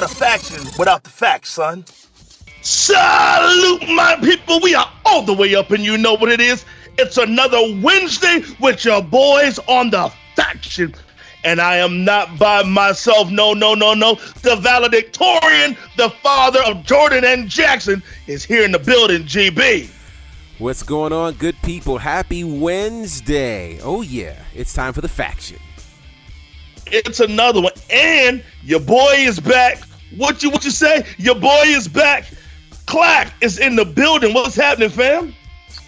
not a faction without the facts, son. Salute, my people. We are all the way up, and you know what it is. It's another Wednesday with your boys on the faction. And I am not by myself. No, no, no, no. The valedictorian, the father of Jordan and Jackson, is here in the building, GB. What's going on, good people? Happy Wednesday. Oh, yeah, it's time for the faction. It's another one. And your boy is back. What you what you say? Your boy is back. Clack is in the building. What's happening, fam?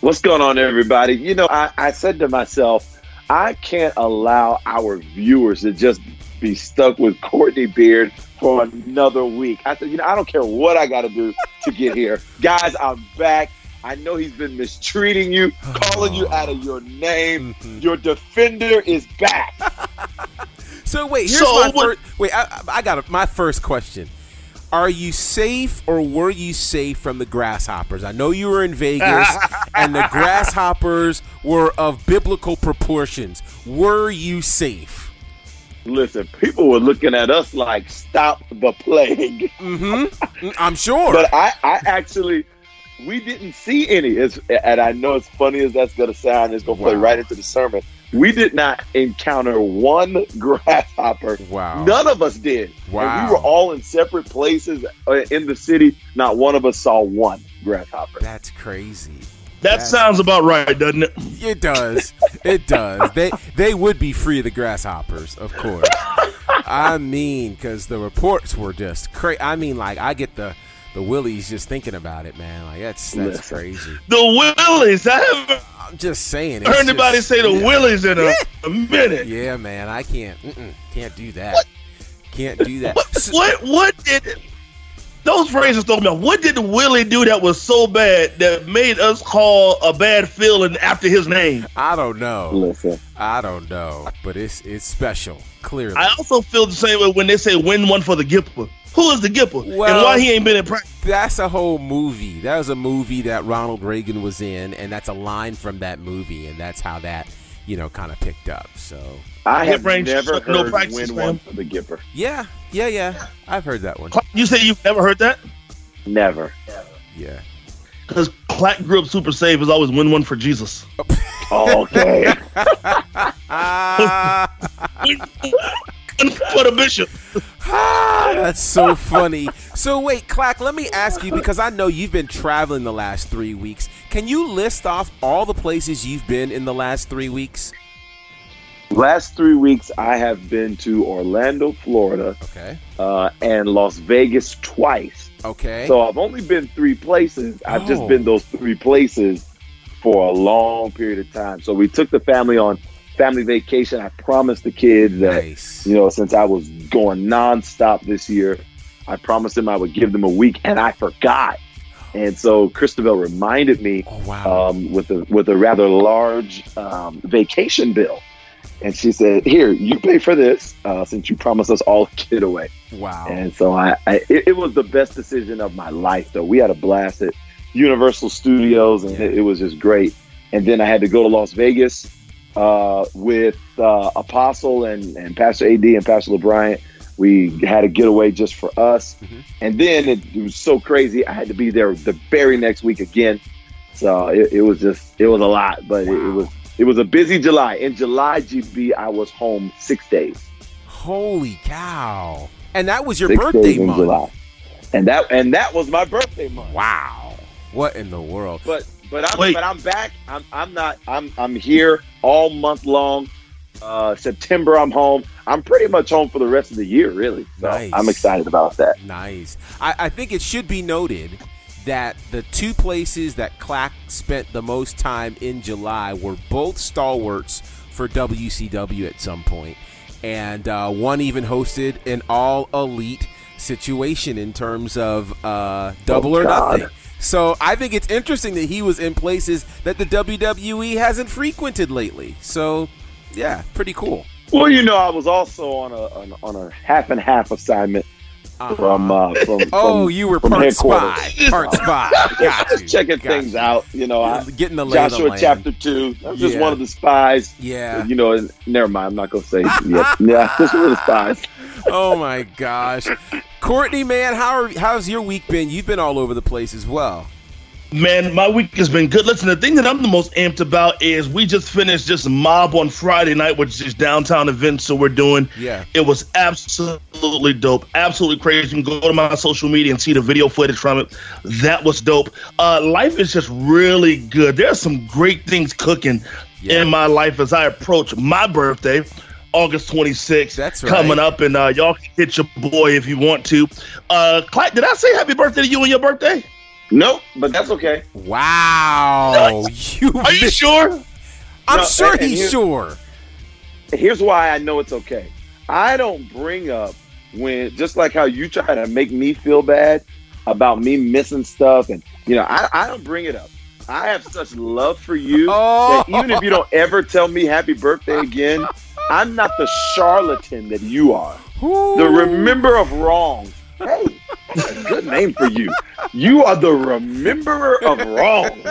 What's going on, everybody? You know, I, I said to myself, I can't allow our viewers to just be stuck with Courtney Beard for another week. I said, you know, I don't care what I got to do to get here. Guys, I'm back. I know he's been mistreating you, calling you oh. out of your name. Mm-hmm. Your defender is back. So wait, here's So my what- first. Wait, I, I got a, my first question. Are you safe or were you safe from the grasshoppers? I know you were in Vegas and the grasshoppers were of biblical proportions. Were you safe? Listen, people were looking at us like, stop the plague. Mm, I'm sure. But I, I actually, we didn't see any. It's, and I know it's funny as that's going to sound, it's going to play right into the sermon. We did not encounter one grasshopper. Wow. None of us did. And Wow. we were all in separate places uh, in the city. Not one of us saw one grasshopper. That's crazy. That That's- sounds about right, doesn't it? It does. It does. They they would be free of the grasshoppers, of course. I mean, because the reports were just crazy. I mean, like I get the the willies just thinking about it, man. Like that's that's Listen. crazy. The Willies. I haven't I'm just saying. heard anybody just- say the yeah. Willies in a, a minute. Yeah, man. I can't. Can't do that. Can't do that. So- What what did those phrases throw me off? What did Willie do that was so bad that made us call a bad feeling after his name? I don't know. Listen, I don't know. But it's it's special. Clearly. I also feel the same way when they say win one for the Gipper. Who is the Gipper? Well- and why he ain't been in practice? that's a whole movie. That was a movie that Ronald Reagan was in, and that's a line from that movie, and that's how that, you know, kind of picked up. So, I Hip have range, never no heard practice, win one for the Gipper. yeah, yeah, yeah. I've heard that one. You say you've never heard that? Never. Yeah. Because Clack grew up super safe is always win one for Jesus. Okay. Win for the bishop. that's so funny. So wait, Clack, let me ask you because I know you've been traveling the last three weeks. Can you list off all the places you've been in the last three weeks? Last three weeks, I have been to Orlando, Florida, Okay. uh, and Las Vegas twice. Okay. So I've only been three places. I've Oh. just been those three places for a long period of time. So we took the family on family vacation. I promised the kids that, nice. you know, since I was going nonstop this year, I promised them I would give them a week, and I forgot. And so Christabel reminded me Oh wow. um, with a with a rather large um, vacation bill, and she said, "Here, you pay for this uh, since you promised us all a getaway." wow. And so I, I it, it was the best decision of my life. Though we had a blast at Universal Studios, and Yeah. it, it was just great. And then I had to go to Las Vegas uh, with uh, Apostle and, and Pastor Ad and Pastor LeBryant. We had a getaway just for us, Mhm. and then it, it was so crazy. I had to be there the very next week again. So it, it was just it was a lot, but it, it was it was a busy July. In July, GB, I was home six days. Holy cow. And that was your six birthday month. July. And that and that was my birthday month. Wow. What in the world? But but I'm Wait. but I'm back. I'm I'm not I'm I'm here all month long. Uh September I'm home. I'm pretty much home for the rest of the year, really. So Nice. I'm excited about that. Nice. I, I think it should be noted that the two places that Clack spent the most time in July were both stalwarts for WCW at some point. And uh, one even hosted an all elite situation in terms of uh, double Oh, or God. nothing. So I think it's interesting that he was in places that the WWE hasn't frequented lately. So, yeah, pretty cool. Well, you know, I was also on a on, on a half and half assignment from uh, from. Oh, from- you were from part spy. Part spy. Got Just checking Got things you. out. You know, I, Getting the Joshua chapter two. I'm just Yeah. one of the spies. Yeah. You know, and never mind. I'm not gonna say. yeah, yeah, just one of the spies. Oh my gosh. Courtney, man, how are, how's your week been? You've been all over the place as well. Man, my week has been good. Listen, the thing that I'm the most amped about is we just finished this mob on Friday night, which is downtown event. So we're doing. Yeah. It was absolutely dope, absolutely crazy. You can go to my social media and see the video footage from it. That was dope. Uh, life is just really good. There's some great things cooking Yeah. in my life as I approach my birthday. August 26th. That's right. Coming up, and uh, y'all can hit your boy if you want to. Uh, Clyde, did I say happy birthday to you on your birthday? Nope, but that's okay. Wow. You Are you sure? I'm No, sure and- and he's here- sure. Here's why I know it's okay. I don't bring up when just like how you try to make me feel bad about me missing stuff, and you know, I, I don't bring it up. I have such love for you Oh. that even if you don't ever tell me happy birthday again, I'm not the charlatan that you are. The remember of wrongs. Hey, that's a good name for you. You are the rememberer of wrongs.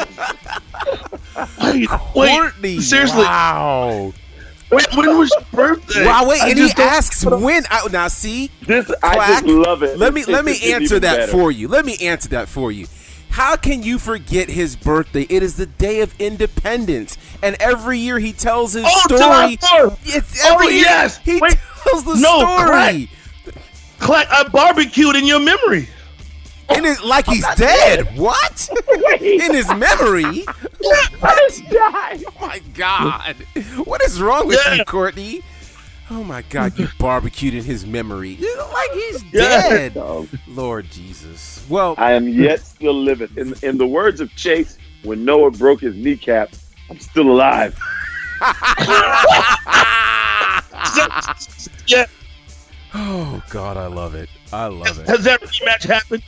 Wait, Courtney. wait, seriously, Wow. when, when was your birthday? Wow, wait, I and he just don't- asks when. I, now, see, This I just love it. let me It- let me it answer that better. for you. Let me answer that for you. How can you forget his birthday? It is the day of independence, and every year he tells his Oh, story. July 4th. It's Oh, every year yes. he Wait. tells the No, story, Clack, I barbecued in your memory. and it like he's dead. What? In his memory? Die. Oh my God! What is wrong with Yeah. you, Courtney? Oh my God! You barbecued in his memory, like he's dead. Dog. Lord Jesus. Well, I am yet still living. In, in the words of Chase, when Noah broke his kneecap, I'm still alive. Yeah. oh God, I love it. I love it. Has that rematch happened?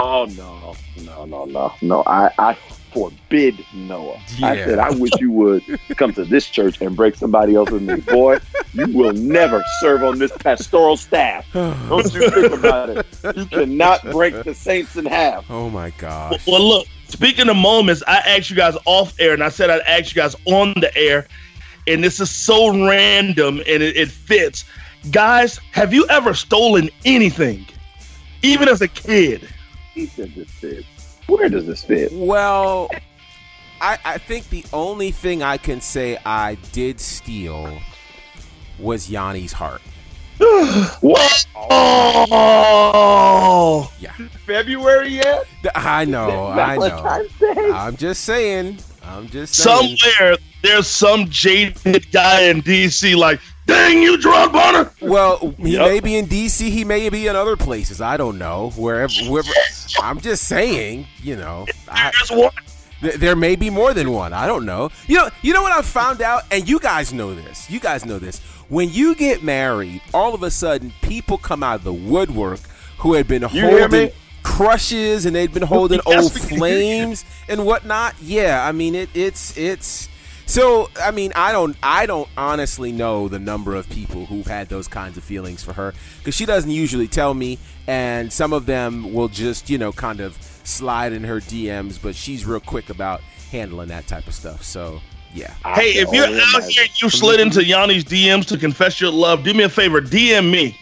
Oh no, no, no, no, no! I, I forbid Noah. I said I wish you would come to this church and break somebody else's knee, boy. You will never serve on this pastoral staff. Don't you think about it? You cannot break the saints in half. Oh my God. Well, look, speaking of moments, I asked you guys off air, and I said I'd ask you guys on the air, and this is so random and it, it fits. Guys, have you ever stolen anything, even as a kid? He said this fits. Where does this fit? Well, I, I think the only thing I can say I did steal was Yanni's heart. What? Oh, Yeah, February yet? I know, I know. Valentine's Day? I'm just saying. I'm just saying. somewhere there's some jaded guy in DC like, dang you. Well, he Yep. may be in DC. He may be in other places. I don't know. Wherever, wherever. I'm just saying. You know, I, one. th- there may be more than one. I don't know. You know. You know what I found out, and you guys know this. You guys know this. When you get married, all of a sudden, people come out of the woodwork who had been hear holding crushes and they'd been holding old we can hear you. flames and whatnot. Yeah, I mean it. It's it's. So I mean I don't I don't honestly know the number of people who've had those kinds of feelings for her because she doesn't usually tell me, and some of them will just you know kind of slide in her DMs, but she's real quick about handling that type of stuff. So yeah. Hey, if you're out imagine. here, you slid into Yanni's DMs to confess your love. Do me a favor, DM me.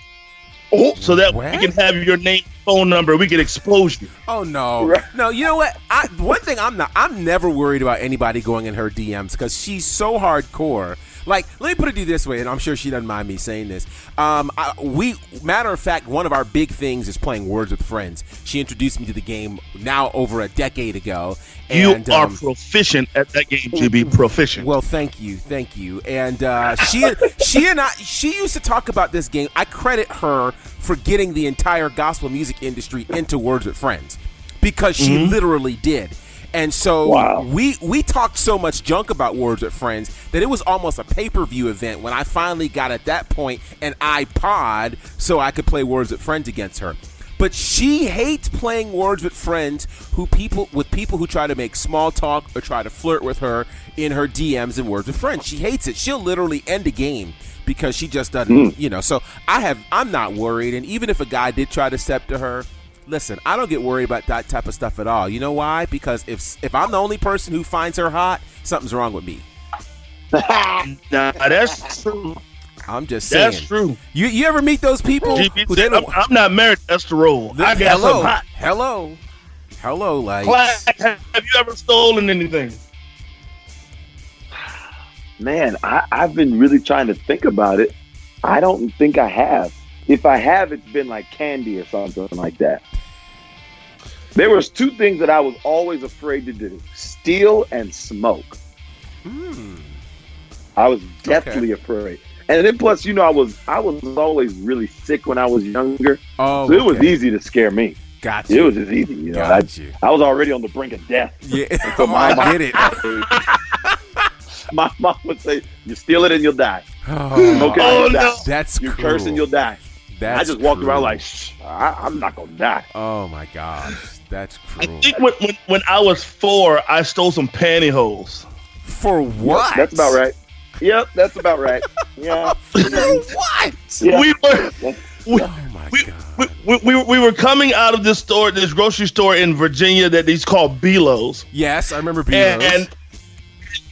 Oh, so that What? we can have your name, phone number. We can expose you. Oh no, Right. no! You know what? I one thing I'm not. I'm never worried about anybody going in her DMs because she's so hardcore. Like, let me put it this way, and I'm sure she doesn't mind me saying this. Um, I, we, matter of fact, one of our big things is playing Words with Friends. She introduced me to the game now over a decade ago. And, you are um, proficient at that game, GB. Proficient. well, thank you, thank you. And uh, she, she and I, she used to talk about this game. I credit her for getting the entire gospel music industry into Words with Friends because she literally did. And so Wow. we we talked so much junk about Words with Friends that it was almost a pay per view event when I finally got at that point an iPod so I could play Words with Friends against her. But she hates playing words with friends who people with people who try to make small talk or try to flirt with her in her DMs and words with friends. She hates it. She'll literally end a game because she just doesn't, Mm. you know. So I have, I'm not worried. And even if a guy did try to step to her, listen, I don't get worried about that type of stuff at all. You know why? Because if if I'm the only person who finds her hot, something's wrong with me. Nah, that's true. I'm just saying. That's true. You you ever meet those people who they said, I'm, don't? I'm not married to Esther Rolle. I got hello, some hot. hello, hello, like Clack, have you ever stolen anything? Man, I, I've been really trying to think about it. I don't think I have. If I have, it's been like candy or something like that. There was two things that I was always afraid to do: steal and smoke. hmm. I was definitely afraid. And then plus, you know, I was I was always really sick when I was younger, Oh, so it was easy to scare me. Got It was just easy, you know. I, you. I was already on the brink of death. Yeah, So oh, my- I get it. My mom would say, "You steal it and you'll die. Oh, Okay. Oh, no. That's You cruel. curse and you'll die." That's I just walked cruel. around like, Shh, I, "I'm not gonna die." Oh my gosh, that's cruel. I think when, when, when I was four, I stole some pantyhose. For what? That's about right. Yep, that's about right. Yeah. For mm-hmm. what? Yeah. We were we, Oh my we, god. we, we, we, we were coming out of this store, this grocery store in Virginia that these called Belos. yes, I remember Belos. and, and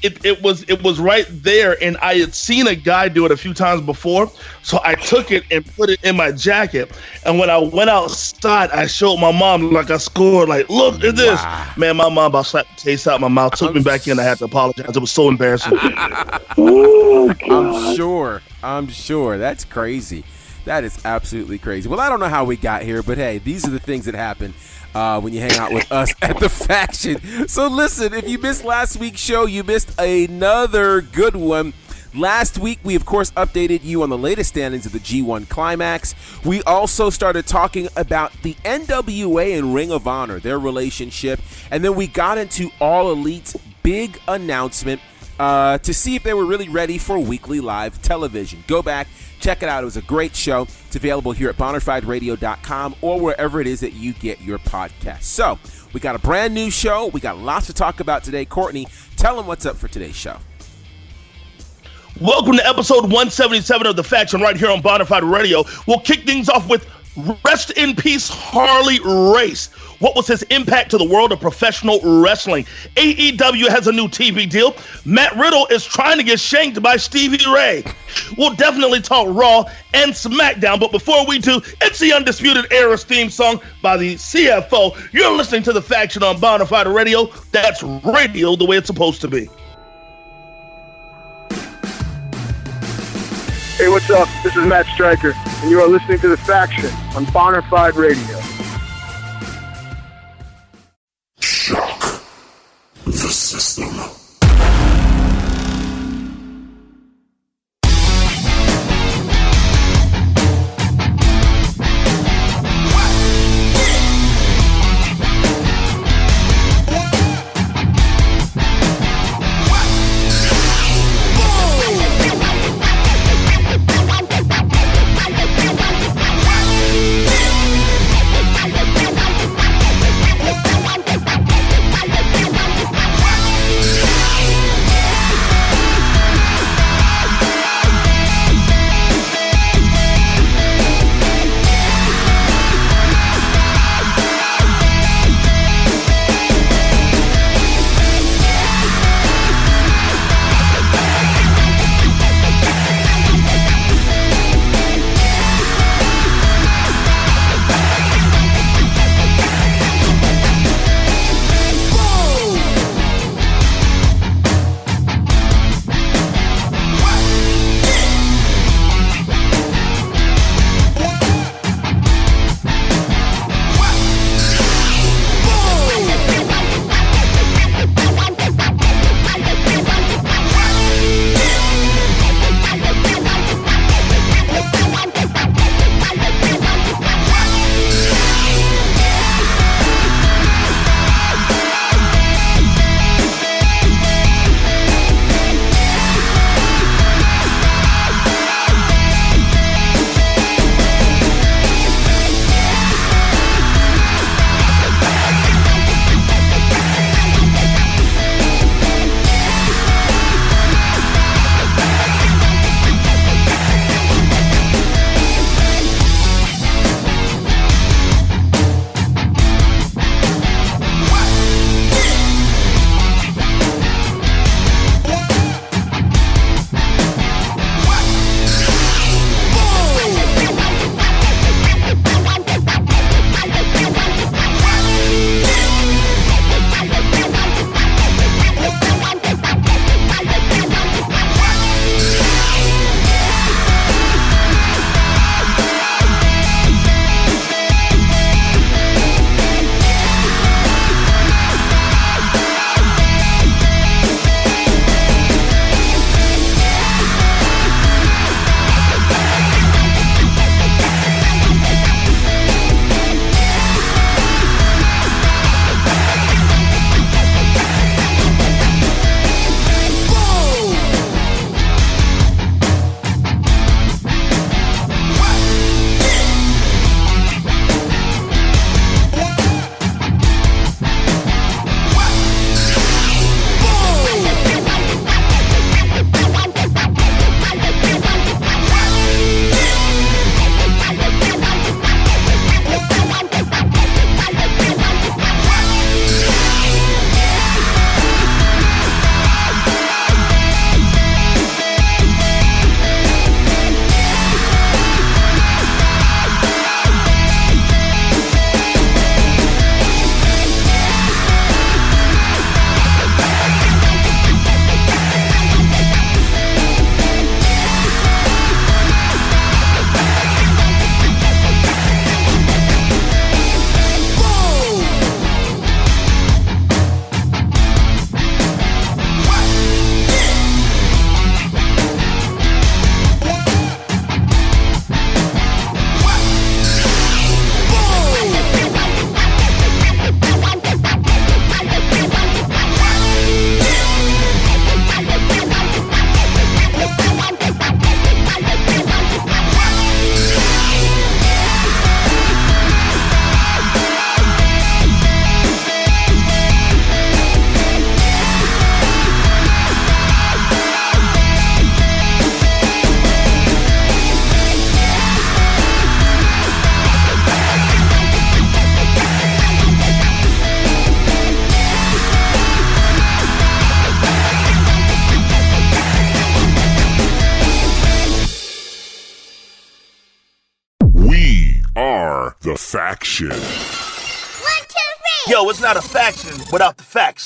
it, it was it was right there and i had seen a guy do it a few times before so i took it and put it in my jacket and when i went outside i showed my mom like i scored like look at this Wow. man my mom about slapped the taste out my mouth took me back in i had to apologize it was so embarrassing Oh, I'm sure. I'm sure. That's crazy. That is absolutely crazy. Well, I don't know how we got here, but hey, these are the things that happen uh, when you hang out with us at the faction. So listen, if you missed last week's show, you missed another good one. Last week, we of course updated you on the latest standings of the G1 Climax. We also started talking about the NWA and Ring of Honor, their relationship, and then we got into All Elite's big announcement uh, to see if they were really ready for weekly live television. Go back, check it out. It was a great show. It's available here at bonafideradio.com or wherever it is that you get your podcast. So, we got a brand new show. We got lots to talk about today. Courtney, tell them what's up for today's show. Welcome to episode 177 of The Faction right here on Bonafide Radio. We'll kick things off with Rest in Peace Harley Race. What was his impact to the world of professional wrestling? AEW has a new TV deal. Matt Riddle is trying to get shanked by Stevie Ray. We'll definitely talk Raw and SmackDown, but before we do, it's the Undisputed Era's theme song by the CFO. You're listening to The Faction on Bonafide Radio. That's radio the way it's supposed to be. Hey, what's up? This is Matt Striker, and you are listening to The Faction on Bonafide Radio. Shock the system.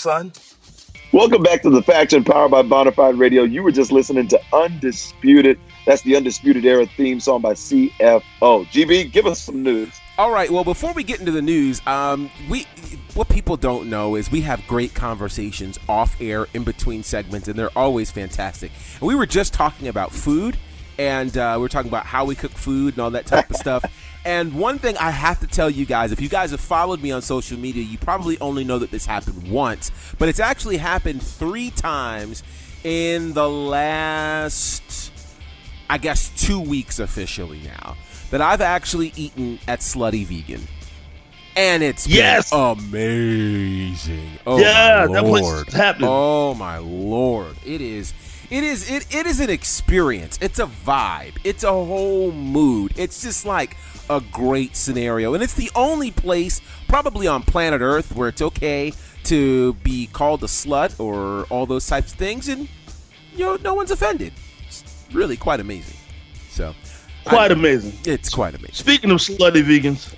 Son. Welcome back to the Faction powered by Bonafide Radio. You were just listening to Undisputed. That's the Undisputed Era theme song by CFO. GB, give us some news. All right. Well, before we get into the news, um, we what people don't know is we have great conversations off air in between segments, and they're always fantastic. And we were just talking about food, and uh, we are talking about how we cook food and all that type of stuff. And one thing I have to tell you guys, if you guys have followed me on social media, you probably only know that this happened once, but it's actually happened three times in the last, I guess, two weeks officially now that I've actually eaten at Slutty Vegan. And it's been Yes! amazing. Oh Yeah, my that place lord. happening. Oh my lord. It is it is it, it is an experience. It's a vibe. It's a whole mood. It's just like a great scenario. And it's the only place probably on planet Earth where it's okay to be called a slut or all those types of things and you know no one's offended. It's really quite amazing. So Quite I- amazing. It's quite amazing. Speaking of slutty vegans,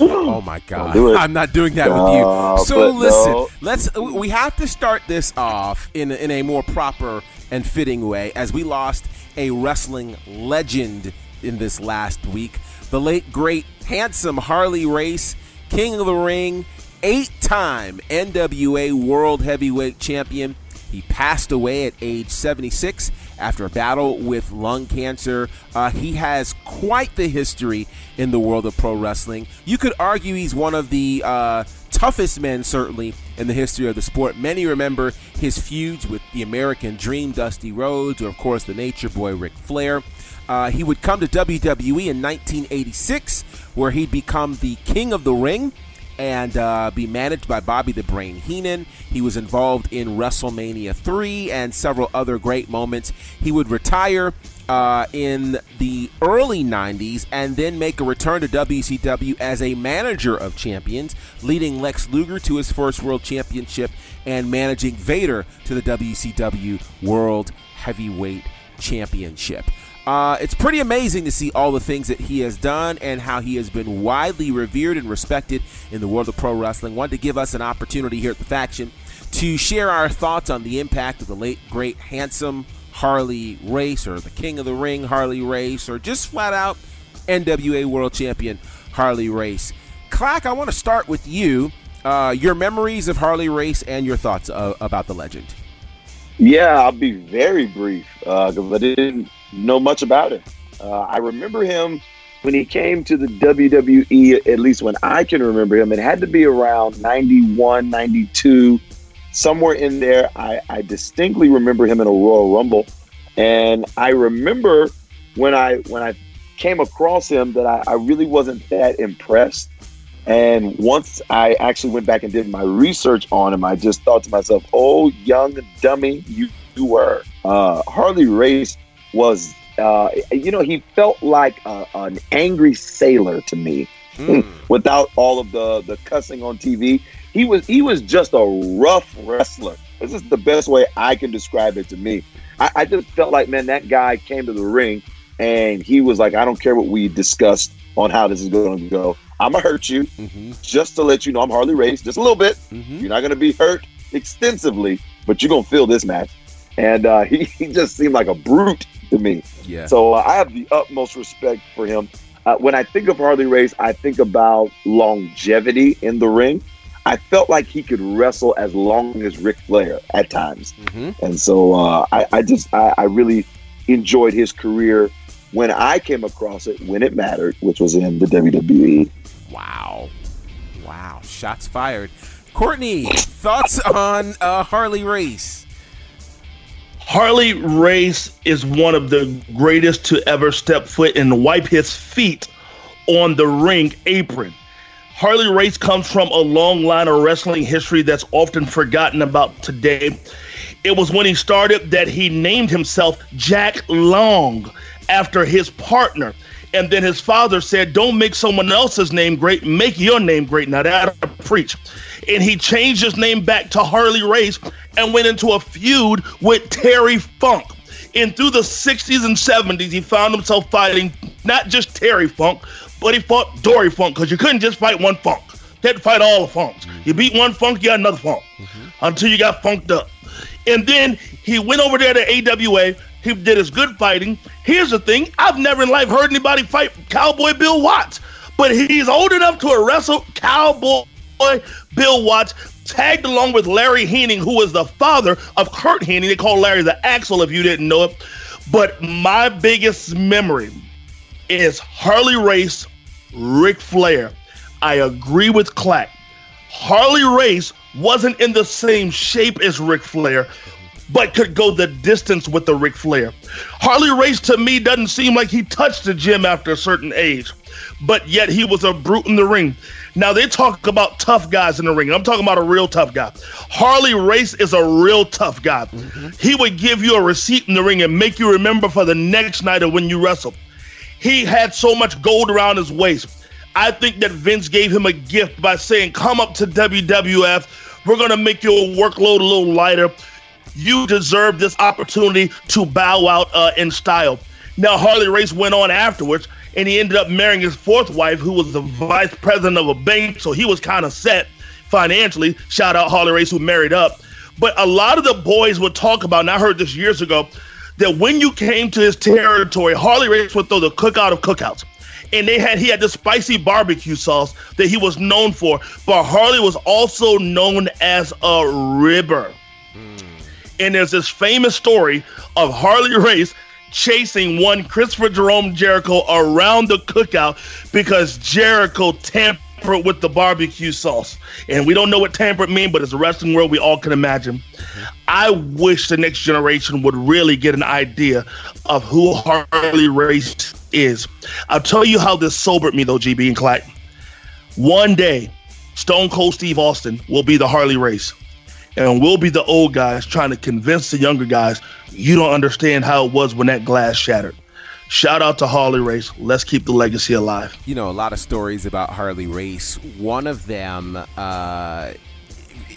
Oh my god. do. I'm not doing that with you. So listen, no. let's we have to start this off in in a more proper and fitting way as we lost a wrestling legend in this last week. The late great handsome Harley Race, King of the Ring, eight-time NWA World Heavyweight Champion. He passed away at age 76 after a battle with lung cancer. Uh, he has quite the history in the world of pro wrestling. You could argue he's one of the uh, toughest men, certainly, in the history of the sport. Many remember his feuds with the American Dream, Dusty Rhodes, or, of course, the Nature Boy, Ric Flair. Uh, he would come to WWE in 1986, where he'd become the King of the Ring and uh, be managed by Bobby the Brain Heenan. He was involved in WrestleMania 3 and several other great moments. He would retire uh, in the early 90s and then make a return to WCW as a manager of champions, leading Lex Luger to his first world championship and managing Vader to the WCW World Heavyweight Championship. Uh, it's pretty amazing to see all the things that he has done and how he has been widely revered and respected in the world of pro wrestling. Wanted to give us an opportunity here at the faction to share our thoughts on the impact of the late, great, handsome Harley Race, or the King of the Ring Harley Race, or just flat out NWA World Champion Harley Race. Clack, I want to start with you. Uh, your memories of Harley Race and your thoughts uh, about the legend. Yeah, I'll be very brief because I didn't know much about him. Uh, I remember him when he came to the WWE, at least when I can remember him. It had to be around 91, 92, somewhere in there. I, I distinctly remember him in a Royal Rumble. And I remember when I when I came across him that I, I really wasn't that impressed. And once I actually went back and did my research on him, I just thought to myself, "Oh, young dummy, you, you were." Uh, Harley Race was, uh, you know, he felt like a, an angry sailor to me, without all of the the cussing on TV. He was he was just a rough wrestler. This is the best way I can describe it to me. I, I just felt like, man, that guy came to the ring and he was like, "I don't care what we discussed on how this is going to go. I'm gonna hurt you." Mm-hmm. just to let you know I'm Harley Race, just a little bit. Mm-hmm. You're not going to be hurt extensively, but you're going to feel this match. And uh, he, he just seemed like a brute to me. Yeah. So uh, I have the utmost respect for him. Uh, when I think of Harley Race, I think about longevity in the ring. I felt like he could wrestle as long as Ric Flair at times. Mm-hmm. And so uh, I, I just, I, I really enjoyed his career when I came across it, when it mattered, which was in the. WWE. Wow. Wow. Shots fired. Courtney, thoughts on uh, Harley Race? Harley Race is one of the greatest to ever step foot and wipe his feet on the ring apron. Harley Race comes from a long line of wrestling history that's often forgotten about today. It was when he started that he named himself Jack Long after his partner. And then his father said, Don't make someone else's name great, make your name great. Now that'll preach. And he changed his name back to Harley Race and went into a feud with Terry Funk. And through the 60s and 70s, he found himself fighting not just Terry Funk, but he fought Dory Funk because you couldn't just fight one Funk. You had to fight all the Funks. You beat one Funk, you got another Funk mm-hmm. until you got funked up. And then he went over there to AWA. He did his good fighting. Here's the thing I've never in life heard anybody fight Cowboy Bill Watts, but he's old enough to wrestle Cowboy Bill Watts, tagged along with Larry Hennig, who was the father of Curt Hennig. They call Larry the Axel if you didn't know it. But my biggest memory is Harley Race, Ric Flair. I agree with Clack. Harley Race wasn't in the same shape as Ric Flair, but could go the distance with the Ric Flair. Harley Race to me doesn't seem like he touched the gym after a certain age, but yet he was a brute in the ring. Now they talk about tough guys in the ring. I'm talking about a real tough guy. Harley Race is a real tough guy. Mm-hmm. He would give you a receipt in the ring and make you remember for the next night of when you wrestle. He had so much gold around his waist. I think that Vince gave him a gift by saying, Come up to WWF. We're going to make your workload a little lighter. You deserve this opportunity to bow out uh, in style. Now, Harley Race went on afterwards, and he ended up marrying his fourth wife, who was the vice president of a bank. So he was kind of set financially. Shout out Harley Race, who married up. But a lot of the boys would talk about, and I heard this years ago, that when you came to his territory, Harley Race would throw the cookout of cookouts. And they had he had the spicy barbecue sauce that he was known for, but Harley was also known as a ribber. Hmm. And there's this famous story of Harley Race chasing one Christopher Jerome Jericho around the cookout because Jericho tampered with the barbecue sauce. And we don't know what tampered mean, but it's a wrestling world we all can imagine. I wish the next generation would really get an idea of who Harley Race is. I'll tell you how this sobered me though, GB and Clack. One day, Stone Cold Steve Austin will be the Harley Race and we'll be the old guys trying to convince the younger guys you don't understand how it was when that glass shattered. Shout out to Harley Race. Let's keep the legacy alive. You know, a lot of stories about Harley Race. One of them, uh,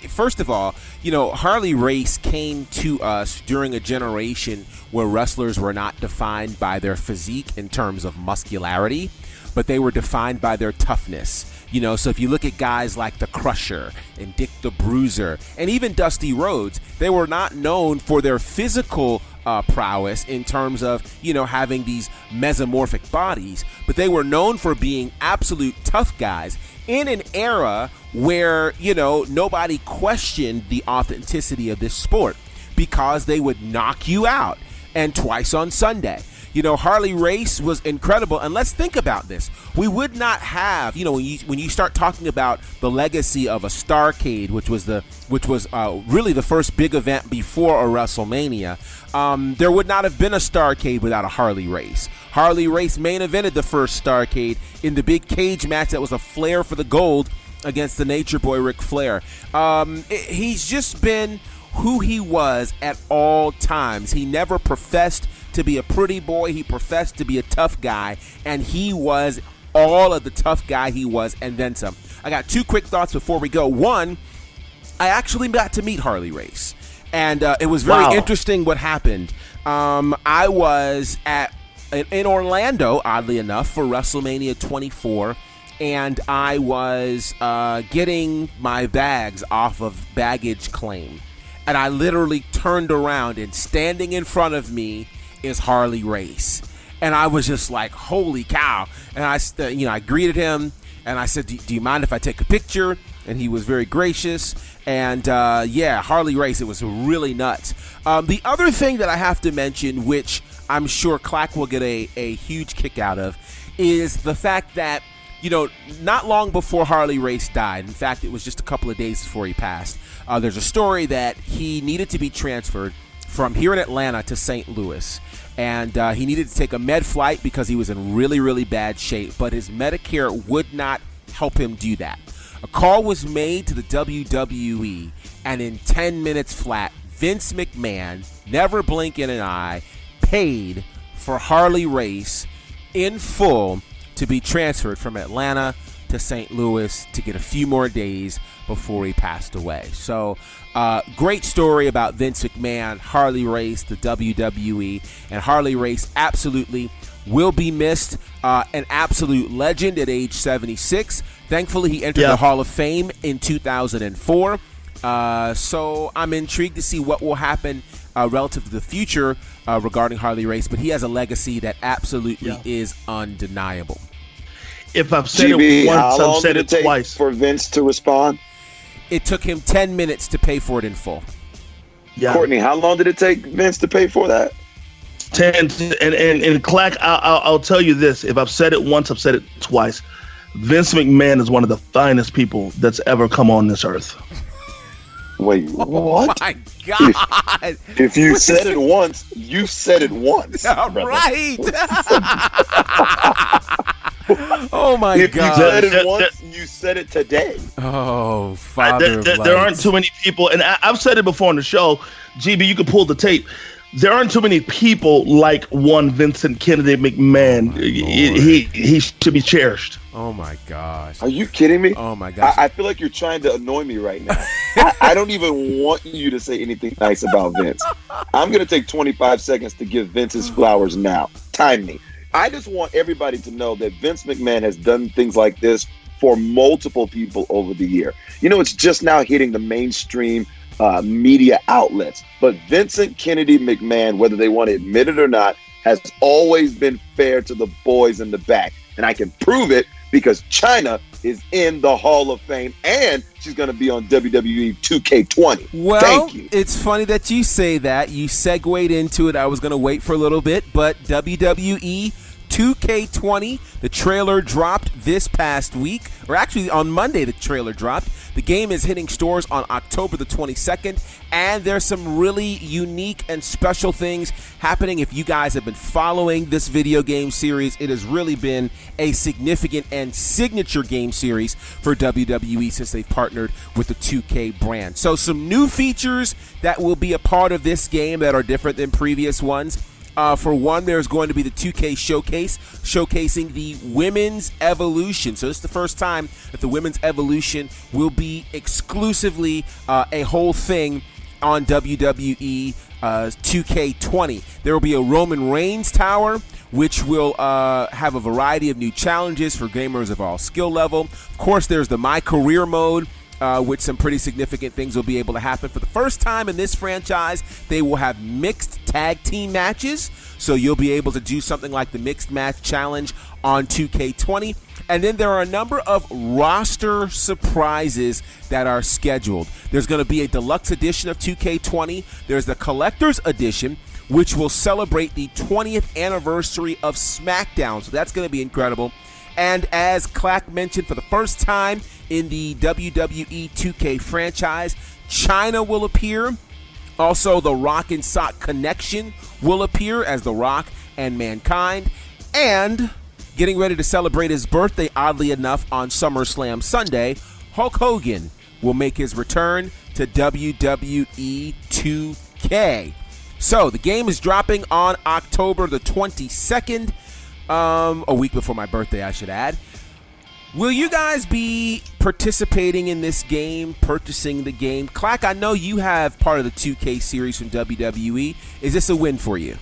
first of all, you know, Harley Race came to us during a generation where wrestlers were not defined by their physique in terms of muscularity, but they were defined by their toughness. You know, so if you look at guys like the Crusher and Dick the Bruiser and even Dusty Rhodes, they were not known for their physical uh, prowess in terms of, you know, having these mesomorphic bodies, but they were known for being absolute tough guys in an era where, you know, nobody questioned the authenticity of this sport because they would knock you out and twice on Sunday. You know, Harley Race was incredible, and let's think about this. We would not have, you know, when you when you start talking about the legacy of a Starcade, which was the which was uh, really the first big event before a WrestleMania. Um, there would not have been a Starcade without a Harley Race. Harley Race main evented the first Starcade in the big cage match that was a flair for the gold against the Nature Boy Ric Flair. Um, it- he's just been who he was at all times. He never professed to be a pretty boy, he professed to be a tough guy, and he was all of the tough guy he was and then some. I got two quick thoughts before we go. One, I actually got to meet Harley Race, and uh, it was very Wow. interesting what happened. Um, I was at in, in Orlando, oddly enough, for WrestleMania 24, and I was uh, getting my bags off of baggage claim, and I literally turned around, and standing in front of me is Harley Race, and I was just like, "Holy cow!" And I, you know, I greeted him, and I said, "Do, do you mind if I take a picture?" And he was very gracious, and uh, yeah, Harley Race. It was really nuts. Um, the other thing that I have to mention, which I'm sure Clack will get a, a huge kick out of, is the fact that you know, not long before Harley Race died, in fact, it was just a couple of days before he passed, uh, there's a story that he needed to be transferred from here in Atlanta to St. Louis. And uh, he needed to take a med flight because he was in really, really bad shape, but his Medicare would not help him do that. A call was made to the WWE, and in 10 minutes flat, Vince McMahon, never blinking an eye, paid for Harley Race in full to be transferred from Atlanta to St. Louis to get a few more days before he passed away. So, uh, great story about Vince McMahon, Harley Race, the WWE, and Harley Race absolutely will be missed. Uh, an absolute legend at age 76. Thankfully, he entered Yeah. the Hall of Fame in 2004. Uh, so I'm intrigued to see what will happen uh, relative to the future uh, regarding Harley Race. But he has a legacy that absolutely Yeah. is undeniable. If I've said GB, it once, I've said it it twice. for Vince to respond? It took him 10 minutes to pay for it in full. Yeah. Courtney, how long did it take Vince to pay for that? Ten and and and Clack, I'll, I'll, I'll tell you this: if I've said it once, I've said it twice. Vince McMahon is one of the finest people that's ever come on this earth. Wait, Oh what? my God! If you said it once, you said it once. All brother. right. oh my If you God! said it once, you said it today. Oh, I- Father there, of there- there aren't too many people, and I, I've said it before on the show. GB, you can pull the tape. There aren't too many people like one Vincent Kennedy McMahon. he, he he should be cherished. Oh my gosh! Are you kidding me? Oh my gosh! I, I feel like you're trying to annoy me right now. I, I don't even want you to say anything nice about Vince. I'm going to take 25 seconds to give Vince his flowers now. Time me. I just want everybody to know that Vince McMahon has done things like this for multiple people over the year. You know, it's just now hitting the mainstream uh, media outlets. But Vincent Kennedy McMahon, whether they want to admit it or not, has always been fair to the boys in the back. And I can prove it because Chyna is in the Hall of Fame and she's going to be on WWE 2K20. Well, Thank you. it's funny that you say that. You segued into it. I was going to wait for a little bit, but WWE 2K20, the trailer dropped this past week, or actually on Monday, the trailer dropped. The game is hitting stores on October the 22nd, and there's some really unique and special things happening. If you guys have been following this video game series, it has really been a significant and signature game series for WWE since they've partnered with the 2K brand. So, some new features that will be a part of this game that are different than previous ones. Uh, for one, there's going to be the 2K showcase showcasing the women's evolution. So, this is the first time that the women's evolution will be exclusively uh, a whole thing on WWE uh, 2K20. There will be a Roman Reigns tower, which will uh, have a variety of new challenges for gamers of all skill level. Of course, there's the My Career mode. Uh, which some pretty significant things will be able to happen. For the first time in this franchise, they will have mixed tag team matches. So you'll be able to do something like the Mixed Match Challenge on 2K20. And then there are a number of roster surprises that are scheduled. There's going to be a deluxe edition of 2K20, there's the Collector's Edition, which will celebrate the 20th anniversary of SmackDown. So that's going to be incredible. And as Clack mentioned, for the first time in the WWE 2K franchise, Chyna will appear. Also, the Rock and Sock connection will appear as The Rock and Mankind. And getting ready to celebrate his birthday, oddly enough, on SummerSlam Sunday, Hulk Hogan will make his return to WWE 2K. So the game is dropping on October the 22nd, um, a week before my birthday, I should add. Will you guys be participating in this game, purchasing the game? Clack, I know you have part of the 2K series from WWE. Is this a win for you?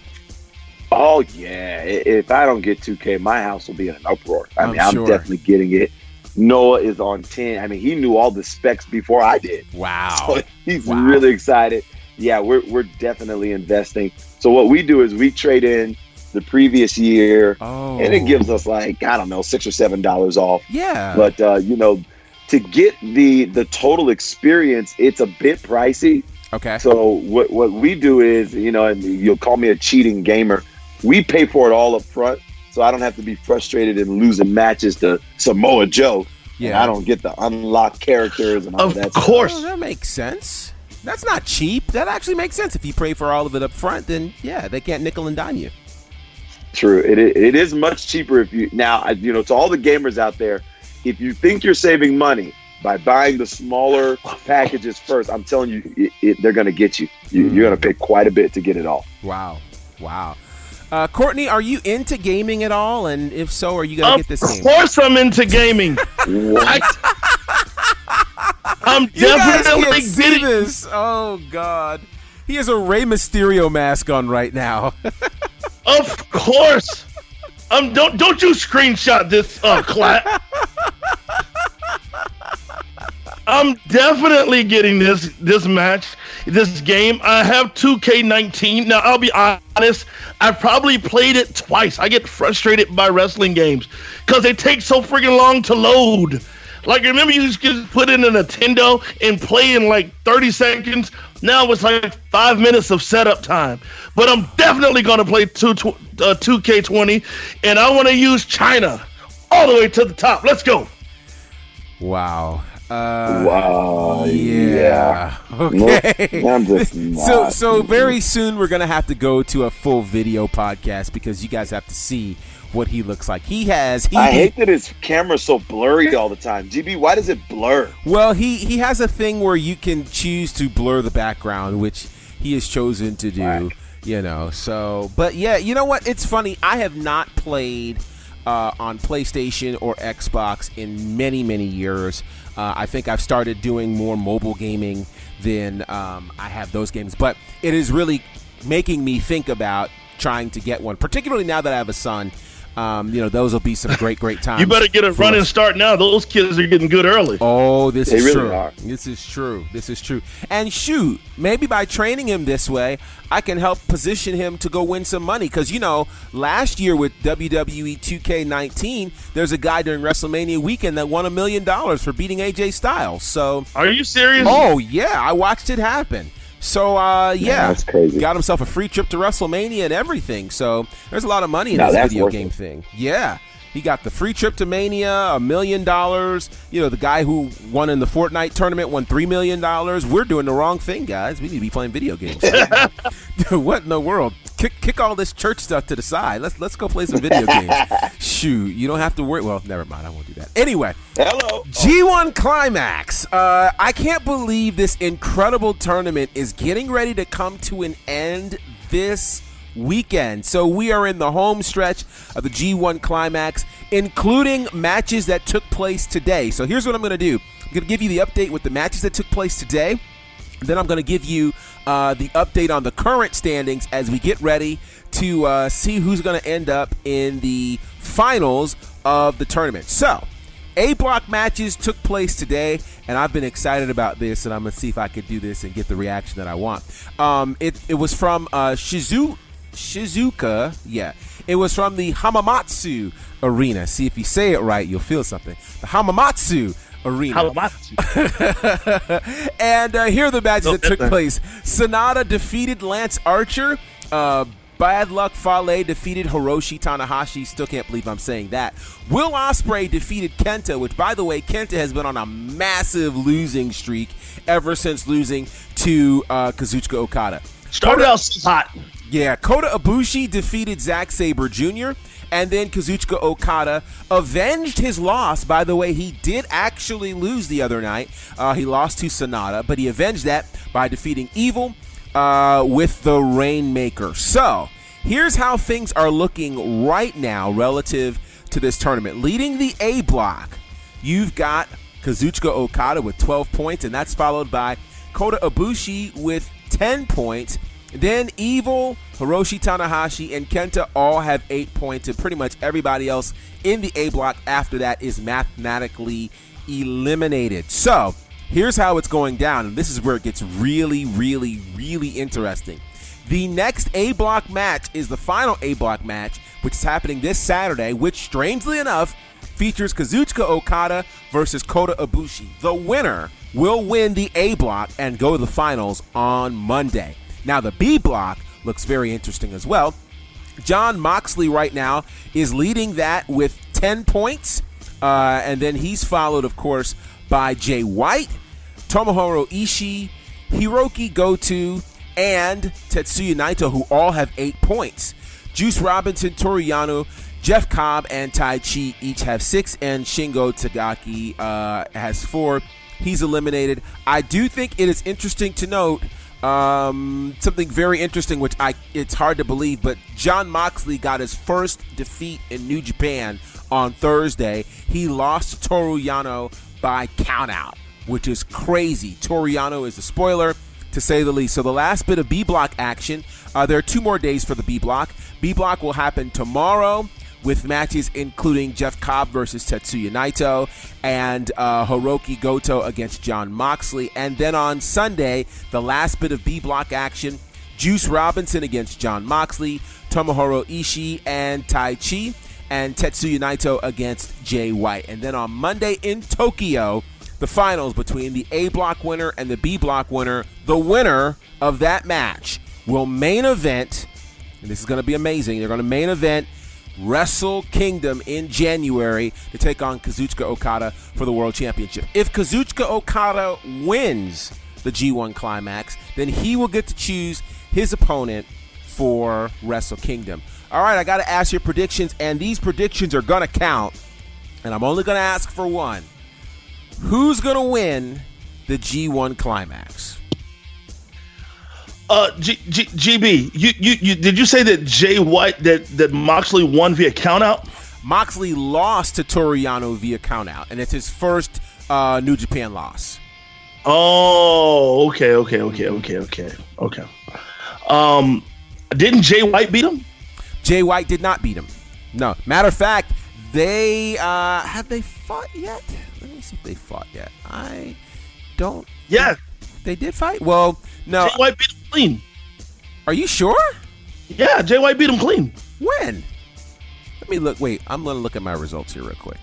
Oh, yeah. If I don't get 2K, my house will be in an uproar. I I'm mean, I'm definitely getting it. Noah is on 10. I mean, he knew all the specs before I did. Wow. So he's Wow. really excited. Yeah, we're, we're definitely investing. So what we do is we trade in the previous year, Oh. and it gives us like I don't know six or seven dollars off. Yeah. But uh, you know, to get the the total experience, it's a bit pricey. okay. So what what we do is, you know, and you'll call me a cheating gamer. We pay for it all up front, so I don't have to be frustrated and losing matches to Samoa Joe. And Yeah. I don't get the unlocked characters and all Of that. stuff. course. Oh, that makes sense. That's not cheap. That actually makes sense. If you pay for all of it up front, then yeah, they can't nickel and dime you. True. It, it is much cheaper if you now. You know, to all the gamers out there, if you think you're saving money by buying the smaller packages first, I'm telling you, it, it, they're going to get you. you You're going to pay quite a bit to get it all. Wow. Wow. Uh, Courtney, are you into gaming at all? And if so, are you going to get this game? course, I'm into gaming. What? I'm You guys definitely can't see getting. this. Oh, God. He has a Rey Mysterio mask on right now. Of course, Um, don't don't you screenshot this uh, Clack. I'm definitely getting this this match, this game. I have 2K19. Now I'll be honest, I've probably played it twice. I get frustrated by wrestling games because they take so freaking long to load. Like remember, you just put in a Nintendo and play in like 30 seconds. Now it's like five minutes of setup time. But I'm definitely gonna play two, uh, 2K20, and I want to use Chyna all the way to the top. Let's go. Wow. Uh, Wow. yeah. Okay. I'm just so so very soon we're gonna have to go to a full video podcast because you guys have to see what he looks like. He has he I hate that his camera's so blurry all the time. GB, why does it blur? well he he has a thing where you can choose to blur the background, which he has chosen to do. Right. You know, so but yeah, you know what? It's funny. I have not played uh, on PlayStation or Xbox in many many years. Uh, I think I've started doing more mobile gaming than um, I have those games, but it is really making me think about trying to get one, particularly now that I have a son. Um, you know, those will be some great, great times. You better get a running us. start now. Those kids are getting good early. Oh, this They is really true. are. This is true. This is true. And shoot, maybe by training him this way, I can help position him to go win some money. Because you know, last year with WWE 2K19, there's a guy during WrestleMania weekend that won a million dollars for beating AJ Styles. So, Are you serious? oh yeah, I watched it happen. So uh, yeah, that's crazy. Got himself a free trip to WrestleMania and everything. So there's a lot of money in Now this video game thing. Yeah. He got the free trip to Mania, a million dollars. You know, the guy who won in the Fortnite tournament won three million dollars. We're doing the wrong thing, guys. We need to be playing video games. what in the world? Kick, kick all this church stuff to the side. Let's let's go play some video games. Shoot, you don't have to worry. Well, never mind. I won't do that. Anyway, Hello. G1 Climax. Uh, I can't believe this incredible tournament is getting ready to come to an end this weekend. So we are in the home stretch of the G1 Climax, including matches that took place today. So here's what I'm going to do. I'm going to give you the update with the matches that took place today. Then I'm going to give you uh, the update on the current standings as we get ready to uh, see who's going to end up in the finals of the tournament. So, A block matches took place today, and I've been excited about this, and I'm going to see if I could do this and get the reaction that I want. Um, it, it was from uh, Shizu, Shizuka, yeah. It was from the Hamamatsu Arena. See, if you say it right, you'll feel something. The Hamamatsu Arena. Hamamatsu. and uh, here are the matches that took place. Sanada defeated Lance Archer. Uh, Bad Luck Fale defeated Hiroshi Tanahashi. Still can't believe I'm saying that. Will Ospreay defeated Kenta, which, by the way, Kenta has been on a massive losing streak ever since losing to uh, Kazuchika Okada. Started out hot. Yeah, Kota Ibushi defeated Zack Sabre Jr. And then Kazuchika Okada avenged his loss. By the way, he did actually lose the other night. Uh, he lost to Sanada, but he avenged that by defeating Evil uh, with the Rainmaker. So here's how things are looking right now relative to this tournament. Leading the A block, you've got Kazuchika Okada with 12 points, and that's followed by Kota Ibushi with 10 points. Then Evil, Hiroshi Tanahashi, and Kenta all have eight points, and pretty much everybody else in the A block after that is mathematically eliminated. So here's how it's going down, and this is where it gets really, really, really interesting. The next A block match is the final A block match, which is happening this Saturday, which strangely enough features Kazuchika Okada versus Kota Ibushi. The winner will win the A block and go to the finals on Monday. Now, the B block looks very interesting as well. Jon Moxley right now is leading that with 10 points. Uh, and then he's followed, of course, by Jay White, Tomohiro Ishii, Hiroki Goto, and Tetsuya Naito, who all have eight points. Juice Robinson, Toru Yano, Jeff Cobb, and Taichi each have six, and Shingo Takagi uh, has four. He's eliminated. I do think it is interesting to note um, something very interesting, which I it's hard to believe, but Jon Moxley got his first defeat in New Japan on Thursday. He lost to Toru Yano by countout, which is crazy. Toru Yano is a spoiler to say the least. So the last bit of B block action, uh, there are two more days for the B block. B block will happen tomorrow with matches including Jeff Cobb versus Tetsuya Naito and uh, Hiroki Goto against Jon Moxley. And then on Sunday, the last bit of B block action Juice Robinson against Jon Moxley, Tomohiro Ishii and Taichi, and Tetsuya Naito against Jay White. And then on Monday in Tokyo, the finals between the A block winner and the B block winner. The winner of that match will main event, and this is going to be amazing. They're going to main event Wrestle Kingdom in January to take on Kazuchika Okada for the World Championship. If Kazuchika Okada wins the G1 Climax, then he will get to choose his opponent for Wrestle Kingdom. All right, I got to ask your predictions, and these predictions are going to count, and I'm only going to ask for one. Who's going to win the G1 Climax? Uh, G- G- GB, you, you, you, did you say that Jay White that that Moxley won via countout? Moxley lost to Toru Yano via countout, and it's his first uh, New Japan loss. Oh, okay, okay, okay, okay, okay, okay. Um, didn't Jay White beat him? Jay White did not beat him. No. Matter of fact, they uh, have they fought yet? Let me see if they fought yet. I don't. Yeah, They did fight. Well, no. Jay White beat him clean. Are you sure? Yeah, Jay White beat him clean. When? Let me look. Wait, I'm gonna look at my results here real quick.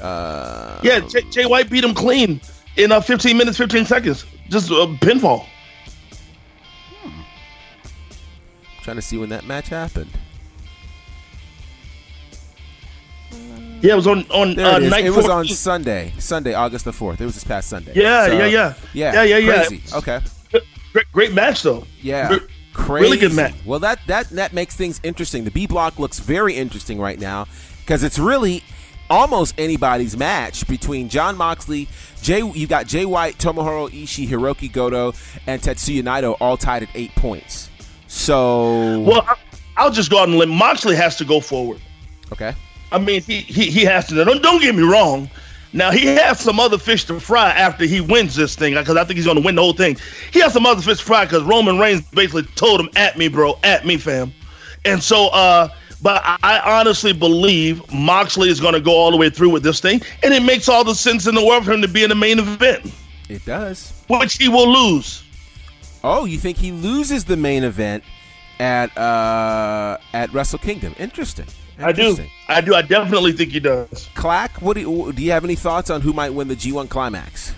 Uh, Yeah, Jay, Jay White beat him clean in uh, 15 minutes, 15 seconds. Just a pinfall. trying to see when that match happened. Yeah, it was on on uh, it night It was on Sunday, Sunday, August the fourth. It was this past Sunday. Yeah, So, yeah, yeah. yeah, Yeah, yeah, yeah. Crazy. Okay. Great, great match though. Yeah. Re- Crazy. Really good match. Well, that that that makes things interesting. The B block looks very interesting right now because it's really almost anybody's match between Jon Moxley, Jay. You got Jay White, Tomohiro Ishii, Hiroki Goto, and Tetsuya Naito all tied at eight points. So Well, I'll just go out and let Moxley has to go forward. okay, I mean, he he, he has to. Don't don't get me wrong. Now he has some other fish to fry after he wins this thing because I think he's going to win the whole thing. He has some other fish to fry because Roman Reigns basically told him, "At me, bro, at me, fam." And so, uh, but I, honestly believe Moxley is going to go all the way through with this thing, and it makes all the sense in the world for him to be in the main event, it does. which he will lose. Oh, you think he loses the main event at uh at Wrestle Kingdom? Interesting. I do, I do, I definitely think he does. Clack, what do you, do you have any thoughts on who might win the G1 Climax?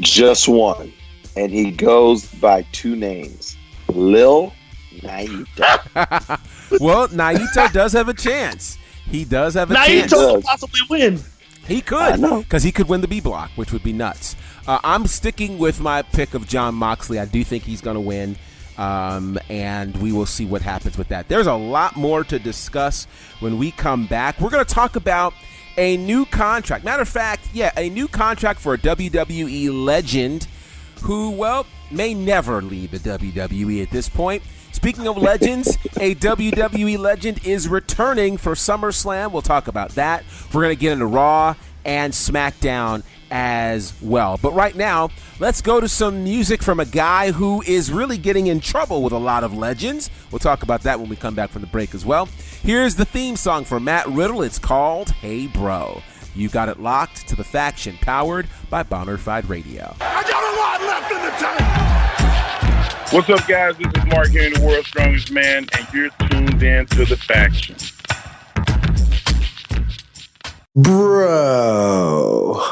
Just one. And he goes by two names Lil Naito. well, Naito does have a chance. He does have a chance. Naito could possibly win. He could, because he could win the B block, which would be nuts. Uh, I'm sticking with my pick of Jon Moxley. I do think he's going to win, um, and we will see what happens with that. There's a lot more to discuss when we come back. We're going to talk about a new contract. Matter of fact, yeah, a new contract for a WWE legend who, well, may never leave the WWE at this point. Speaking of legends, a WWE legend is returning for SummerSlam. We'll talk about that. We're going to get into Raw and SmackDown as well. But right now, let's go to some music from a guy who is really getting in trouble with a lot of legends. We'll talk about that when we come back from the break as well. Here's the theme song for Matt Riddle. It's called Hey Bro. You got it locked to the faction, powered by Bonafide Radio. I got a lot left in the tank. What's up, guys? This is Mark here, in the world's strongest man, and you're tuned in to the faction. Bro.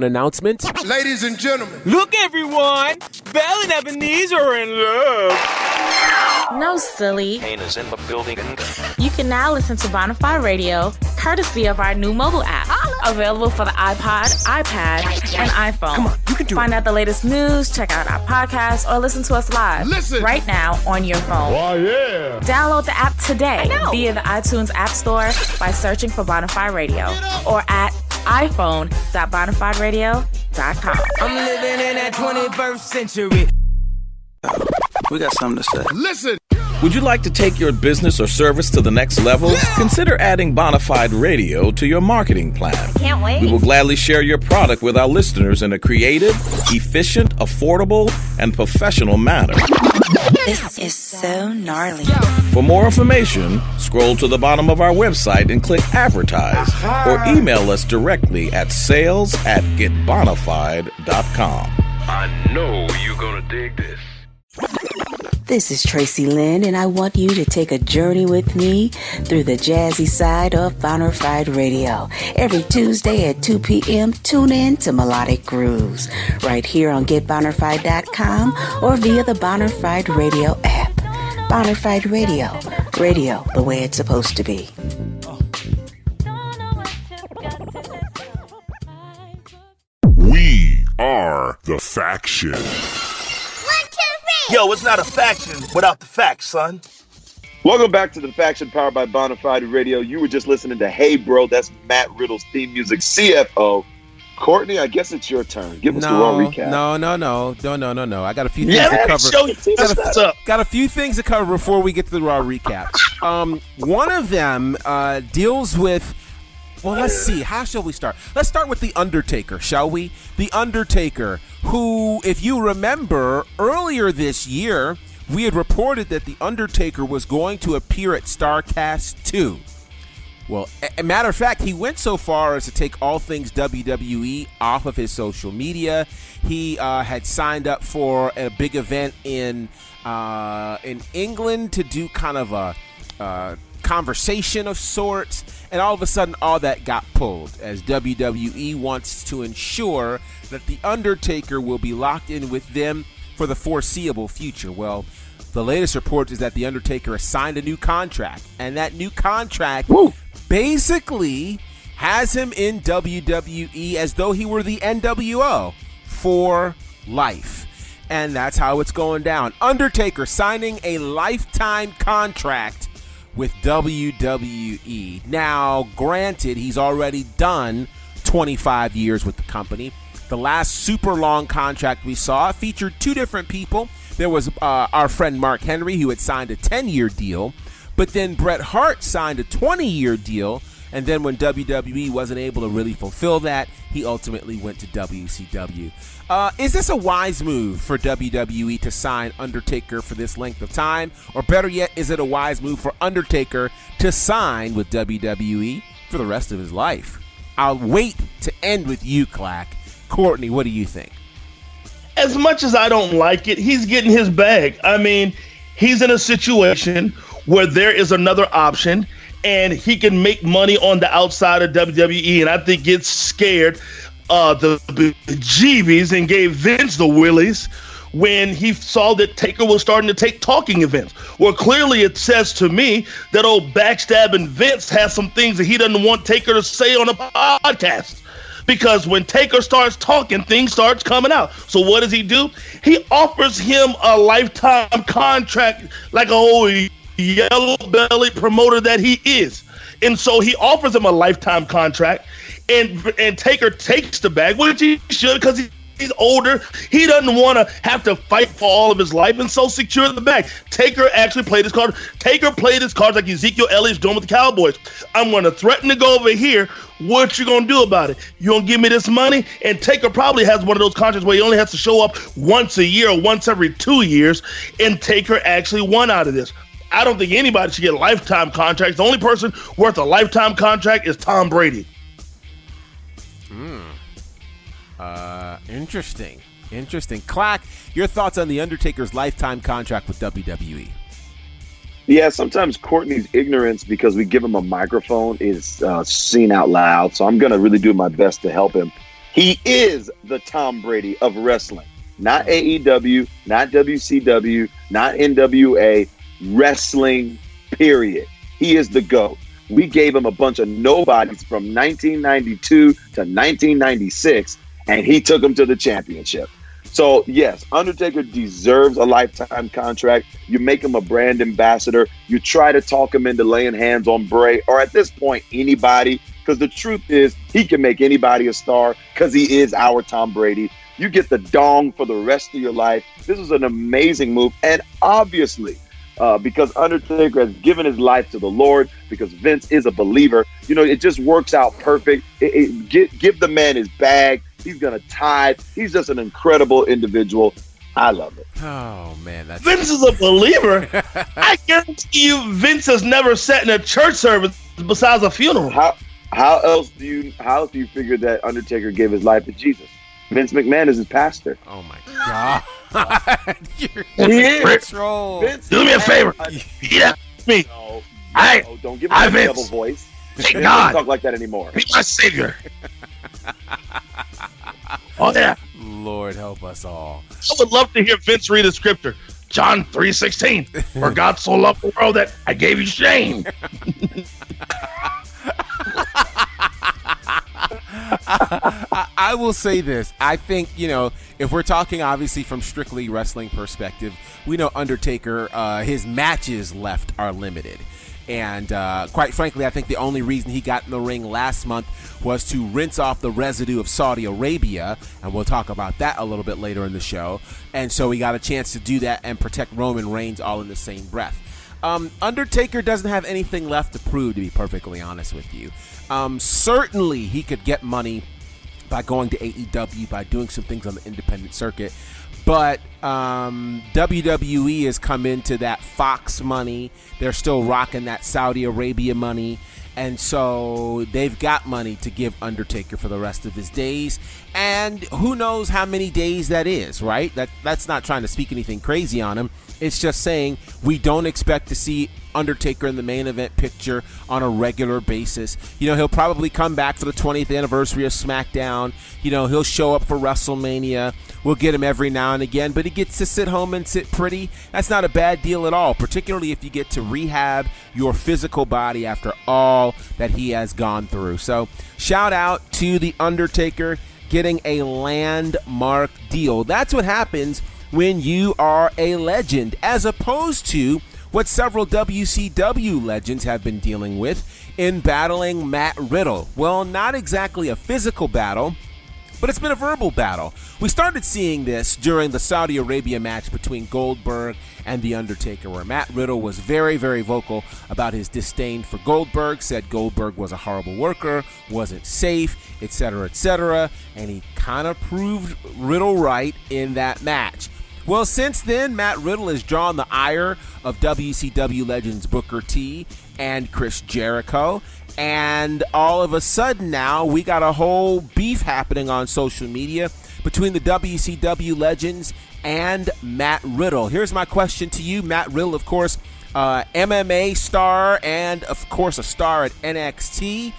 An announcement. Ladies and gentlemen. Look, everyone! Belle and Ebenezer are in love. No, silly. Kane is in the building. You can now listen to Bonafide Radio courtesy of our new mobile app. Available for the iPod, iPad, and iPhone. Come on, you can do Find out the latest news, check out our podcast, or listen to us live. Listen. Right now on your phone. Oh, yeah. Download the app today via the iTunes App Store by searching for Bonafide Radio or at iphone.bonafideradio.com. I'm living in that 21st century. We got something to say. Listen. Would you like to take your business or service to the next level? Consider adding Bonafide Radio to your marketing plan. Can't wait. We will gladly share your product with our listeners in a creative, efficient, affordable, and professional manner. This is so gnarly. For more information, scroll to the bottom of our website and click advertise or email us directly at sales at getbonafide.com. I know you're gonna dig this. This is Tracy Lynn, and I want you to take a journey with me through the jazzy side of Bonafide Radio. Every Tuesday at 2 p.m., tune in to Melodic Grooves right here on GetBonafide.com or via the Bonafide Radio app. Bonafide Radio, radio the way it's supposed to be. We are the faction. Yo, it's not a faction without the facts, son. Welcome back to the Faction powered by Bonafide Radio. You were just listening to Hey Bro, that's Matt Riddle's theme music, CFO. Courtney, I guess it's your turn. Give us the raw recap. no, no, no, no, no, no, no. I got a few things Yeah, to cover. show your team got, what's a, up. got a few things to cover before we get to the raw recap. Um, one of them uh, deals with. Well, let's see. How shall we start? Let's start with the Undertaker, shall we? The Undertaker, who, if you remember, earlier this year, we had reported that the Undertaker was going to appear at Starrcast 2. Well, a, matter of fact, he went so far as to take all things WWE off of his social media. He uh, had signed up for a big event in uh, in England to do kind of a uh, conversation of sorts, and all of a sudden, all that got pulled as WWE wants to ensure that the Undertaker will be locked in with them for the foreseeable future. Well. The latest report is that The Undertaker has signed a new contract, and that new contract basically has him in WWE as though he were the NWO for life. And that's how it's going down. Undertaker signing a lifetime contract with WWE. Now, granted, he's already done 25 years with the company. The last super long contract we saw featured two different people. There was uh, our friend Mark Henry, who had signed a 10 year deal, but then Bret Hart signed a 20 year deal. And then when WWE wasn't able to really fulfill that, he ultimately went to WCW. Uh, is this a wise move for WWE to sign Undertaker for this length of time? Or better yet, is it a wise move for Undertaker to sign with WWE for the rest of his life? I'll wait to end with you, Clack. Courtney, what do you think? as much as I don't like it, he's getting his bag. I mean, he's in a situation where there is another option and he can make money on the outside of WWE. And I think gets scared uh, the bejeebies and gave Vince the willies when he saw that Taker was starting to take talking events. Well, clearly it says to me that old backstabbing Vince has some things that he doesn't want Taker to say on a podcast because when Taker starts talking, things starts coming out. So what does he do? He offers him a lifetime contract like a old yellow belly promoter that he is. And so he offers him a lifetime contract and and Taker takes the bag, which he should because he He's older. He doesn't want to have to fight for all of his life and so secure the bag. Taker actually played his card. Taker played his cards like Ezekiel Elliott's doing with the Cowboys. I'm going to threaten to go over here. What you to do about it? You to give me this money? And Taker probably has one of those contracts where he only has to show up once a year or once every two years. And Taker actually won out of this. I don't think anybody should get lifetime contracts. The only person worth a lifetime contract is Tom Brady. Hmm. Uh, interesting. Interesting. Clack, your thoughts on The Undertaker's lifetime contract with WWE? Yeah, sometimes Courtney's ignorance because we give him a microphone is uh, seen out loud. So I'm going to really do my best to help him. He is the Tom Brady of wrestling, not AEW, not WCW, not NWA, wrestling, period. He is the GOAT. We gave him a bunch of nobodies from 1992 to 1996, and he took them to the championship. So, yes, Undertaker deserves a lifetime contract. You make him a brand ambassador. You try to talk him into laying hands on Bray, or at this point, anybody, because the truth is, he can make anybody a star because he is our Tom Brady. You get the dong for the rest of your life. This is an amazing move. And obviously, uh, because Undertaker has given his life to the Lord, because Vince is a believer. You know, it just works out perfect. It, it, give, give the man his bag. He's going to tithe. He's just an incredible individual. I love it. Oh man, that's Vince is a believer. I guarantee you, Vince has never sat in a church service besides a funeral. How how else do you how else do you figure that Undertaker gave his life to Jesus? Vince McMahon is his pastor. Oh my god. You're He is. troll. Vince Do me a favor. Yeah, me. No, I, no, don't give him I a Vince. double voice. Thank Vince God. doesn't talk like that anymore. Be my savior. oh yeah. Lord help us all. I would love to hear Vince read a scripture. John 3.16. For God so loved the world that I gave you shame. I, will say this. I think, you know, if we're talking obviously from strictly wrestling perspective, we know Undertaker, uh, his matches left are limited. And uh, quite frankly, I think the only reason he got in the ring last month was to rinse off the residue of Saudi Arabia. And we'll talk about that a little bit later in the show. And so he got a chance to do that and protect Roman Reigns all in the same breath. Um, Undertaker doesn't have anything left to prove, to be perfectly honest with you. Um, certainly, he could get money by going to AEW, by doing some things on the independent circuit. But um, WWE has come into that Fox money. They're still rocking that Saudi Arabia money. And so they've got money to give Undertaker for the rest of his days. And who knows how many days that is, right? That that's not trying to speak anything crazy on him. It's just saying we don't expect to see Undertaker in the main event picture on a regular basis. You know, he'll probably come back for the 20th anniversary of SmackDown. You know, he'll show up for WrestleMania. We'll get him every now and again, but he gets to sit home and sit pretty. That's not a bad deal at all, particularly if you get to rehab your physical body after all that he has gone through. So, shout out to The Undertaker getting a landmark deal. That's what happens when you are a legend, as opposed to what several WCW legends have been dealing with in battling Matt Riddle. Well, not exactly a physical battle, but it's been a verbal battle. We started seeing this during the Saudi Arabia match between Goldberg and The Undertaker, where Matt Riddle was very, very vocal about his disdain for Goldberg, said Goldberg was a horrible worker, wasn't safe, etc., etc., and he kind of proved Riddle right in that match. Well, since then, Matt Riddle has drawn the ire of WCW legends Booker T and Chris Jericho. And all of a sudden now, we got a whole beef happening on social media between the WCW legends and Matt Riddle. Here's my question to you Matt Riddle, of course, uh, MMA star and, of course, a star at NXT.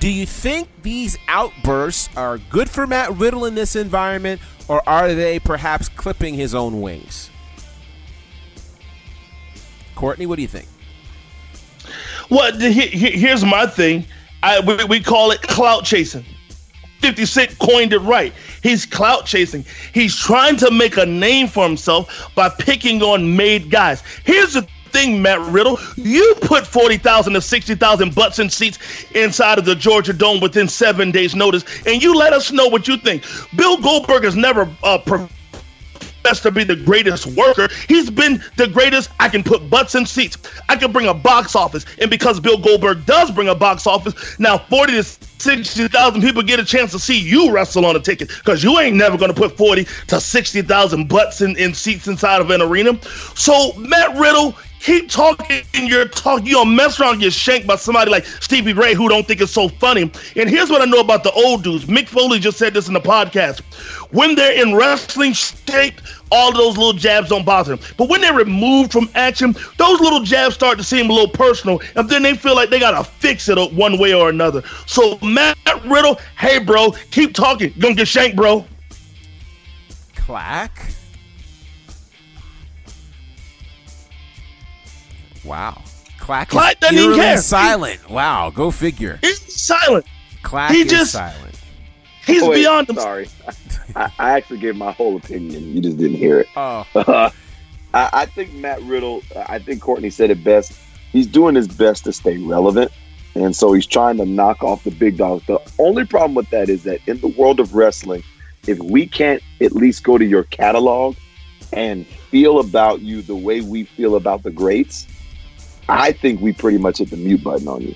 Do you think these outbursts are good for Matt Riddle in this environment, or are they perhaps clipping his own wings? Courtney, what do you think? Well, he- he- here's my thing. I we, we call it clout chasing. 50 Cent coined it right. He's clout chasing. He's trying to make a name for himself by picking on made guys. Here's the thing, Matt Riddle. You put 40,000 to 60,000 butts and seats inside of the Georgia Dome within seven days' notice, and you let us know what you think. Bill Goldberg has never uh, professed to be the greatest worker. He's been the greatest. I can put butts in seats. I can bring a box office. And because Bill Goldberg does bring a box office, now 40 to 60,000 people get a chance to see you wrestle on a ticket because you ain't never going to put 40 to 60,000 butts in, in seats inside of an arena. So, Matt Riddle, keep talking your talk. You don't mess around get shanked by somebody like Stevie Ray who don't think it's so funny. And here's what I know about the old dudes. Mick Foley just said this in the podcast. When they're in wrestling shape, all those little jabs don't bother them. But when they're removed from action, those little jabs start to seem a little personal, and then they feel like they gotta fix it one way or another. So Matt Riddle, hey bro, keep talking. You're gonna get shanked, bro. Clack. Wow. Clack, Clack is doesn't even care. silent. Wow, go figure. He's silent. Clack he is just- silent. He's wait, beyond him. Sorry, I, I actually gave my whole opinion. You just didn't hear it. Oh. I, I think Matt Riddle. I think Courtney said it best. He's doing his best to stay relevant, and so he's trying to knock off the big dogs. The only problem with that is that in the world of wrestling, if we can't at least go to your catalog and feel about you the way we feel about the greats, I think we pretty much hit the mute button on you.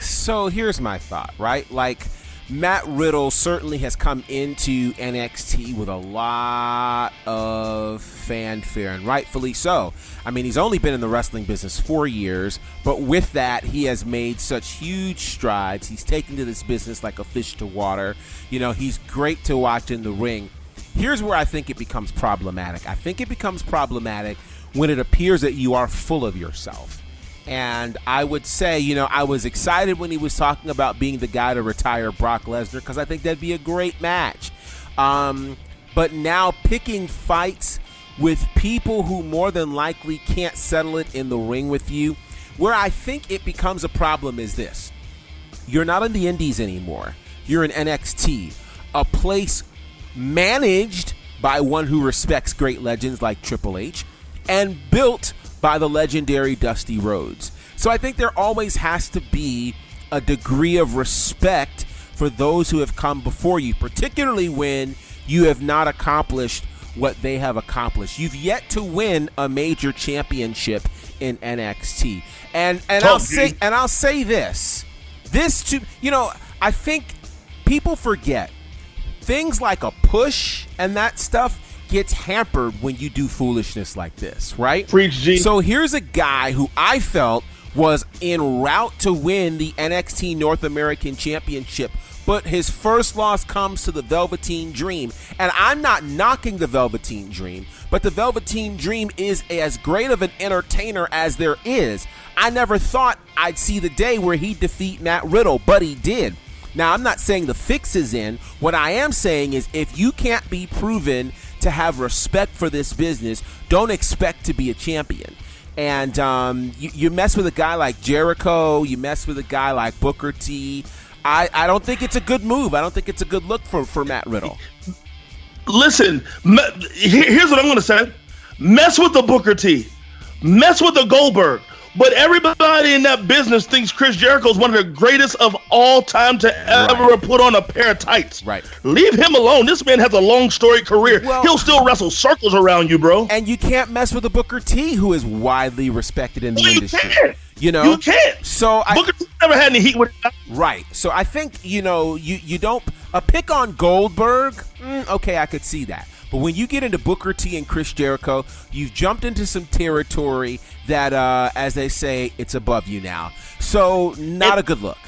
So here's my thought, right? Like Matt Riddle certainly has come into NXT with a lot of fanfare, and rightfully so. I mean, he's only been in the wrestling business four years, but with that, he has made such huge strides. He's taken to this business like a fish to water. You know, he's great to watch in the ring. Here's where I think it becomes problematic. I think it becomes problematic when it appears that you are full of yourself. And I would say, you know, I was excited when he was talking about being the guy to retire Brock Lesnar because I think that'd be a great match. Um, but now picking fights with people who more than likely can't settle it in the ring with you, where I think it becomes a problem is this you're not in the Indies anymore, you're in NXT, a place managed by one who respects great legends like Triple H and built by the legendary Dusty Rhodes. So I think there always has to be a degree of respect for those who have come before you, particularly when you have not accomplished what they have accomplished. You've yet to win a major championship in NXT. And and I'll say and I'll say this. This too, you know, I think people forget things like a push and that stuff gets hampered when you do foolishness like this, right? Preach, G. So here's a guy who I felt was en route to win the NXT North American Championship, but his first loss comes to the Velveteen Dream. And I'm not knocking the Velveteen Dream, but the Velveteen Dream is as great of an entertainer as there is. I never thought I'd see the day where he'd defeat Matt Riddle, but he did. Now, I'm not saying the fix is in. What I am saying is if you can't be proven to have respect for this business, don't expect to be a champion. And um, you, you mess with a guy like Jericho, you mess with a guy like Booker T. I, I don't think it's a good move. I don't think it's a good look for, for Matt Riddle. Listen, me- here's what I'm going to say. Mess with the Booker T. Mess with the Goldberg. But everybody in that business thinks Chris Jericho is one of the greatest of all time to ever put on a pair of tights. Right. Leave him alone. This man has a long storied career. He'll still wrestle circles around you, bro. And you can't mess with a Booker T, who is widely respected in the you industry. can't. You know, You can't. So I, Booker T never had any heat with. Right. So I think you know you you don't a pick on Goldberg. Mm, okay, I could see that. But when you get into Booker T and Chris Jericho, you've jumped into some territory that, uh, as they say, it's above you now. So not a good look.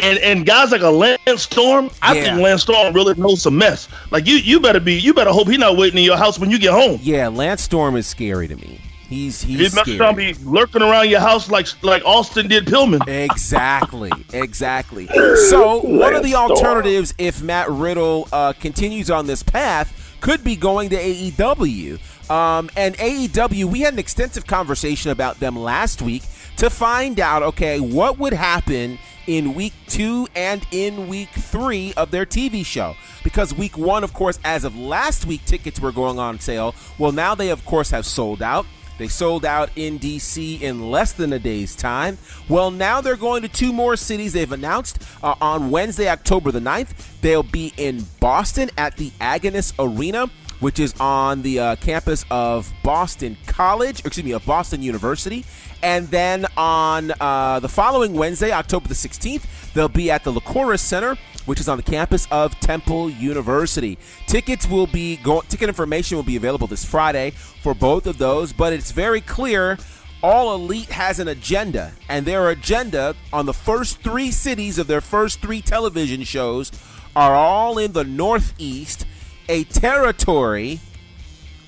And and guys like a Lance Storm, I Yeah. think Lance Storm really knows some mess. Like you, you better be, you better hope he's not waiting in your house when you get home. Yeah, Lance Storm is scary to me. He's He he's must scary. not be lurking around your house like like Austin did Pillman. Exactly, exactly. So one of the alternatives, if Matt Riddle uh, continues on this path, could be going to AEW. Um, and AEW, we had an extensive conversation about them last week to find out, okay, what would happen in week two and in week three of their TV show. Because week one, of course, as of last week, tickets were going on sale. Well, now they, of course, have sold out. They sold out in DC in less than a day's time. Well, now they're going to two more cities they've announced. Uh, on Wednesday, October the 9th, they'll be in Boston at the Agganis Arena which is on the uh, campus of Boston College, excuse me, of Boston University. And then on uh, the following Wednesday, October the 16th, they'll be at the Liacouras Center, which is on the campus of Temple University. Tickets will be go- ticket information will be available this Friday for both of those, but it's very clear all elite has an agenda, and their agenda on the first three cities of their first three television shows are all in the Northeast a territory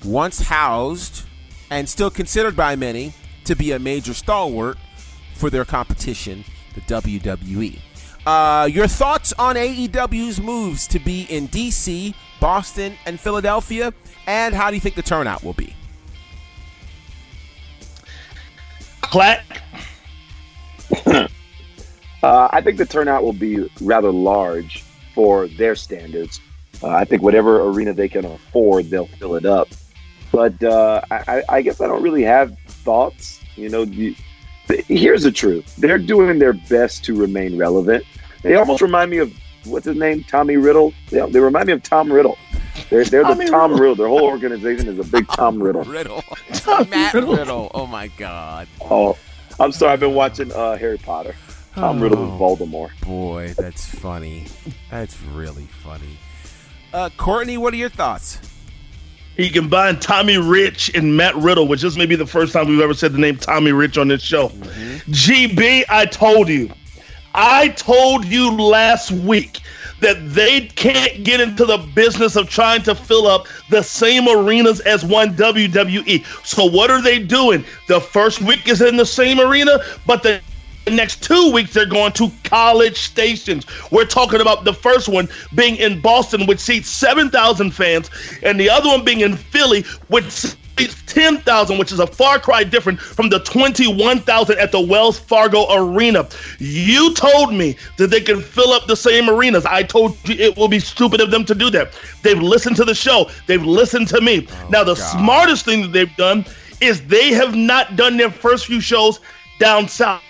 once housed and still considered by many to be a major stalwart for their competition, the WWE. Uh, your thoughts on AEW's moves to be in DC, Boston, and Philadelphia, and how do you think the turnout will be? Clack. uh, I think the turnout will be rather large for their standards. Uh, I think whatever arena they can afford, they'll fill it up. But uh, I, I, guess I don't really have thoughts. You know, the, the, here's the truth: they're doing their best to remain relevant. They almost remind me of what's his name, Tommy Riddle. They, they remind me of Tom Riddle. They're, they're the Tom Riddle. Riddle. Their whole organization is a big Tom Riddle. Riddle. Matt Riddle. Riddle. Oh my God. Oh, I'm sorry. I've been watching uh, Harry Potter. Tom oh, Riddle is Voldemort. Boy, that's funny. That's really funny. Uh, Courtney, what are your thoughts? He combined Tommy Rich and Matt Riddle, which this may be the first time we've ever said the name Tommy Rich on this show. Mm-hmm. GB, I told you. I told you last week that they can't get into the business of trying to fill up the same arenas as one WWE. So what are they doing? The first week is in the same arena, but the the next two weeks they're going to college stations. We're talking about the first one being in Boston, which seats 7,000 fans, and the other one being in Philly, which seats 10,000, which is a far cry different from the 21,000 at the Wells Fargo Arena. You told me that they can fill up the same arenas. I told you it will be stupid of them to do that. They've listened to the show, they've listened to me. Oh, now, the God. smartest thing that they've done is they have not done their first few shows down south,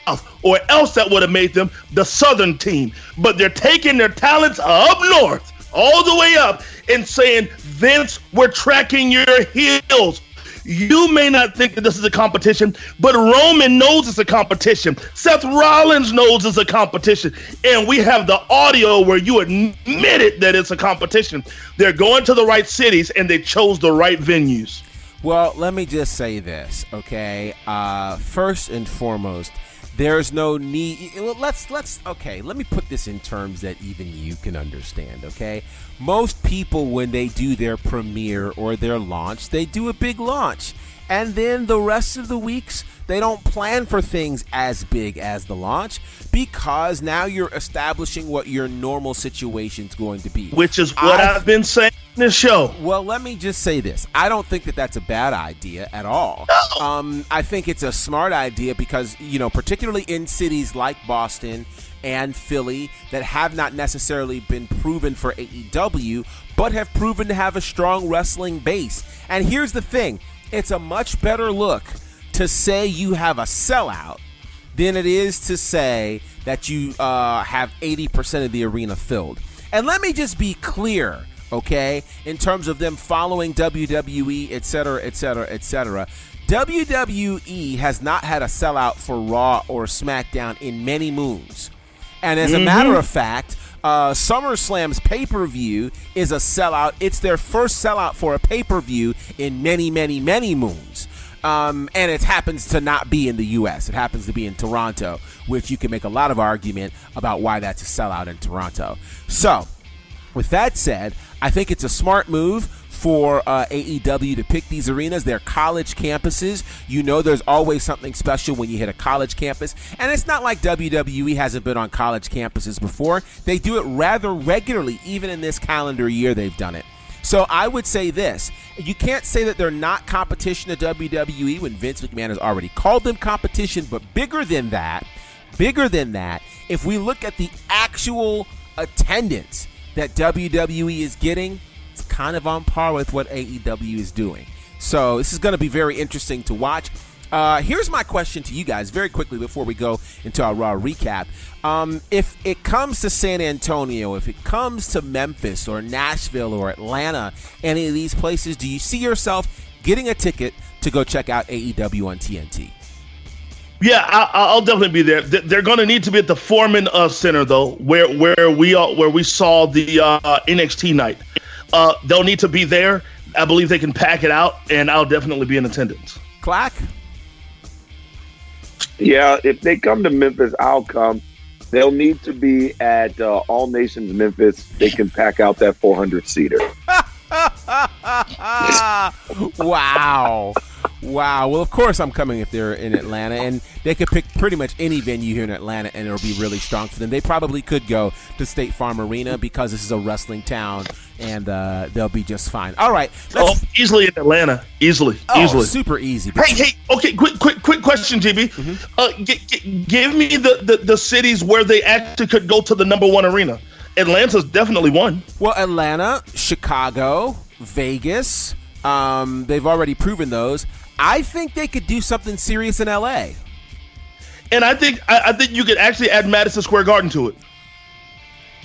or else that would have made them the southern team. But they're taking their talents up north, all the way up, and saying, Vince, we're tracking your heels. You may not think that this is a competition, but Roman knows it's a competition. Seth Rollins knows it's a competition. And we have the audio where you admitted that it's a competition. They're going to the right cities and they chose the right venues. Well, let me just say this, okay? Uh, first and foremost, there's no need. Let's let's okay. Let me put this in terms that even you can understand. Okay, most people when they do their premiere or their launch, they do a big launch, and then the rest of the weeks they don't plan for things as big as the launch because now you're establishing what your normal situation's going to be. Which is what I've, I've been saying in this show. Well, let me just say this. I don't think that that's a bad idea at all. No. Um, I think it's a smart idea because, you know, particularly in cities like Boston and Philly that have not necessarily been proven for AEW, but have proven to have a strong wrestling base. And here's the thing it's a much better look to say you have a sellout than it is to say that you uh, have 80% of the arena filled. And let me just be clear, okay, in terms of them following WWE, etc., etc., etc. WWE has not had a sellout for Raw or SmackDown in many moons. And as mm-hmm. a matter of fact, uh, SummerSlam's pay per view is a sellout. It's their first sellout for a pay per view in many, many, many moons. Um, and it happens to not be in the U.S. It happens to be in Toronto, which you can make a lot of argument about why that's a sellout in Toronto. So, with that said, I think it's a smart move for uh, AEW to pick these arenas. They're college campuses. You know, there's always something special when you hit a college campus. And it's not like WWE hasn't been on college campuses before. They do it rather regularly, even in this calendar year, they've done it. So I would say this you can't say that they're not competition to WWE when Vince McMahon has already called them competition, but bigger than that, bigger than that, if we look at the actual attendance that WWE is getting, it's kind of on par with what AEW is doing. So this is going to be very interesting to watch. Uh, here's my question to you guys very quickly before we go into our raw recap. Um, if it comes to San Antonio, if it comes to Memphis or Nashville or Atlanta, any of these places, do you see yourself getting a ticket to go check out AEW on TNT? Yeah, I, will definitely be there. They're going to need to be at the Foreman uh, Center though, where where we uh, where we saw the uh, NXT night. Uh, they'll need to be there. I believe they can pack it out, and I'll definitely be in attendance. Clack. Yeah, if they come to Memphis, I'll come. They'll need to be at uh, All Nations Memphis. They can pack out that 400 seater. wow. Wow. Well, of course I'm coming if they're in Atlanta, and they could pick pretty much any venue here in Atlanta, and it'll be really strong for them. They probably could go to State Farm Arena because this is a wrestling town, and uh, they'll be just fine. All right. oh, easily in Atlanta. Easily. Oh, easily. Super easy. Hey, hey. Okay. Quick, quick, quick question, GB. Mm-hmm. Uh, g- g- give me the, the the cities where they actually could go to the number one arena. Atlanta's definitely one. Well, Atlanta, Chicago, Vegas. Um, they've already proven those. I think they could do something serious in LA. And I think I, I think you could actually add Madison Square Garden to it.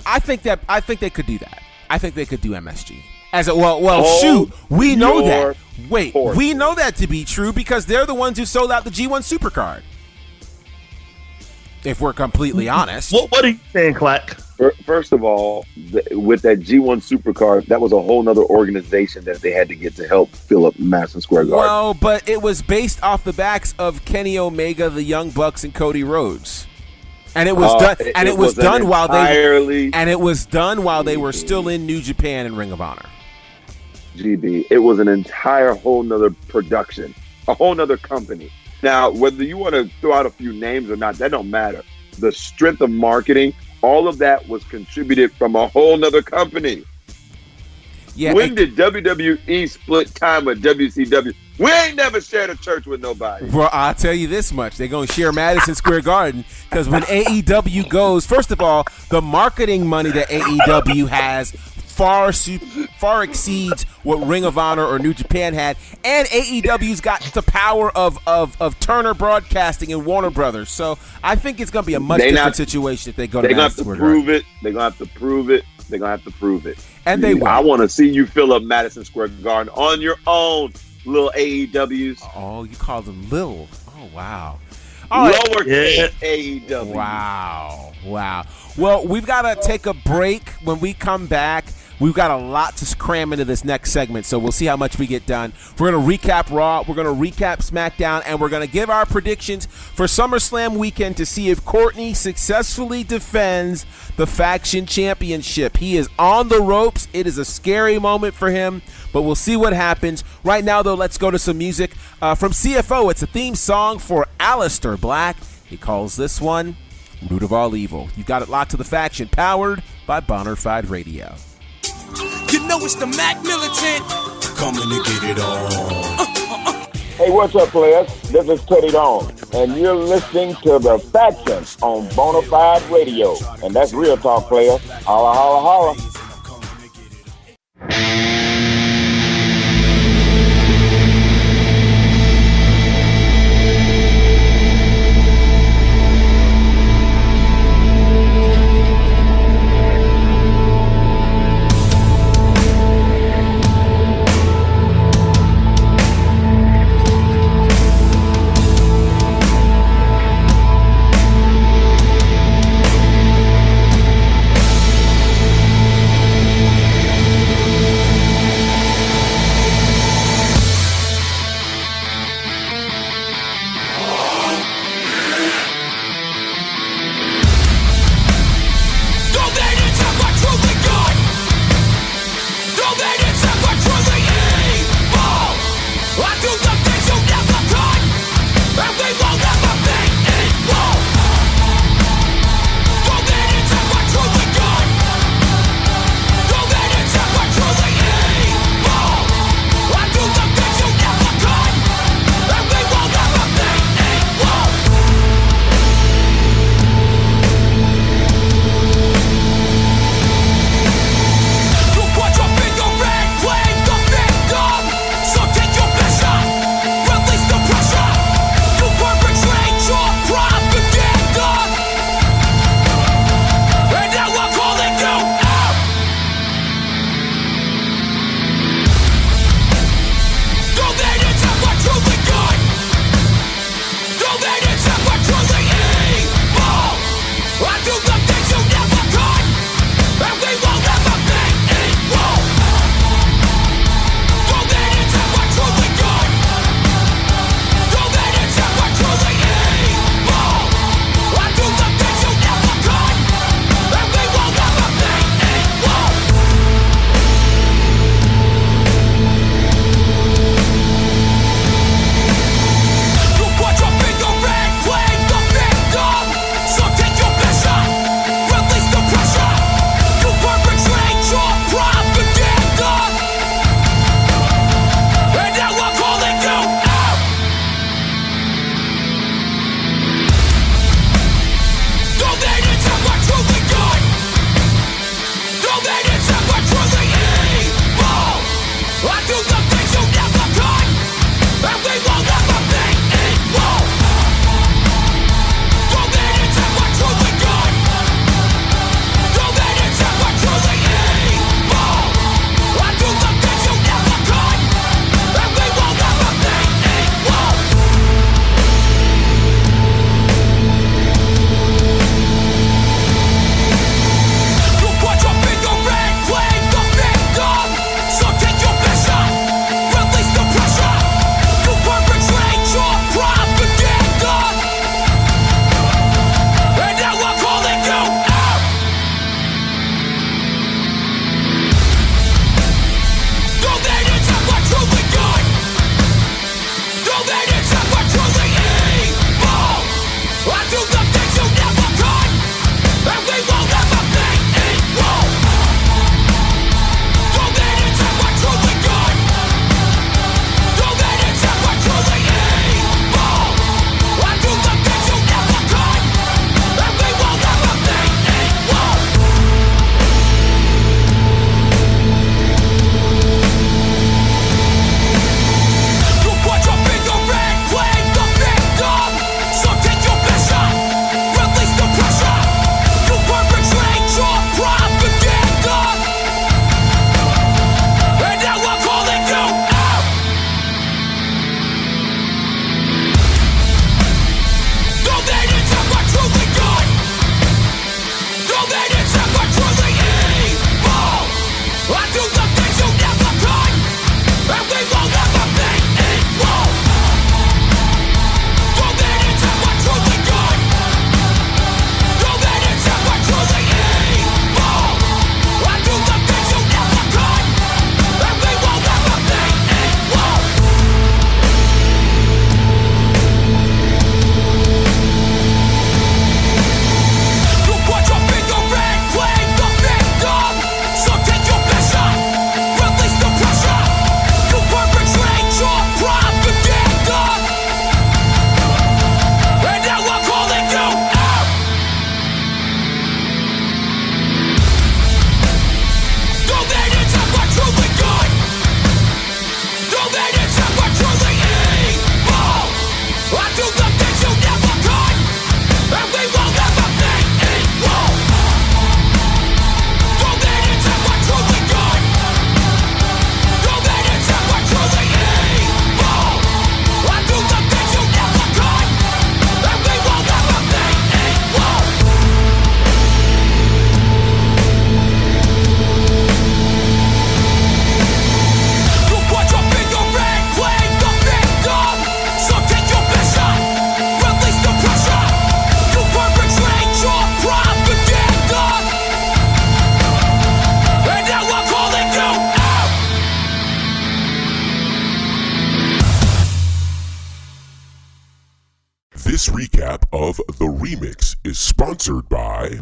I think that I think they could do that. I think they could do MSG. As a well, well, Hold shoot, we know that. Wait, horse. we know that to be true because they're the ones who sold out the G1 Supercard. If we're completely honest, what, what are you saying, Clack? First of all, with that G1 Supercard, that was a whole other organization that they had to get to help fill up Madison Square Garden. Well, but it was based off the backs of Kenny Omega, the Young Bucks, and Cody Rhodes. And it was uh, done. And it, it was, was done while they. And it was done while they were still in New Japan and Ring of Honor. GB, it was an entire whole nother production, a whole nother company. Now, whether you want to throw out a few names or not, that don't matter. The strength of marketing all of that was contributed from a whole nother company. Yeah, when did WWE split time with WCW? We ain't never shared a church with nobody. Bro, I'll tell you this much. They're going to share Madison Square Garden because when AEW goes, first of all, the marketing money that AEW has far far exceeds what Ring of Honor or New Japan had, and AEW's got the power of of, of Turner Broadcasting and Warner Brothers. So I think it's going to be a much they different not, situation if they go. They're going to have to prove it. They're going to have to prove it. They're going to have to prove it. And they will. I want to see you fill up Madison Square Garden on your own, little AEWs. Oh, you call them little. Oh, wow. All right. yeah. AEW. Wow. Wow. Well, we've got to take a break. When we come back, We've got a lot to cram into this next segment, so we'll see how much we get done. We're going to recap Raw, we're going to recap SmackDown, and we're going to give our predictions for SummerSlam weekend to see if Courtney successfully defends the faction championship. He is on the ropes. It is a scary moment for him, but we'll see what happens. Right now, though, let's go to some music uh, from CFO. It's a theme song for Aleister Black. He calls this one Root of All Evil. You've got it locked to the faction, powered by Bonafide Radio. You know it's the Mac Militant. Coming to get it on. Hey, what's up, players? This is Teddy Dawn, and you're listening to The Faction on Bonafide Radio. And that's real talk, players. Holla, holla, holla.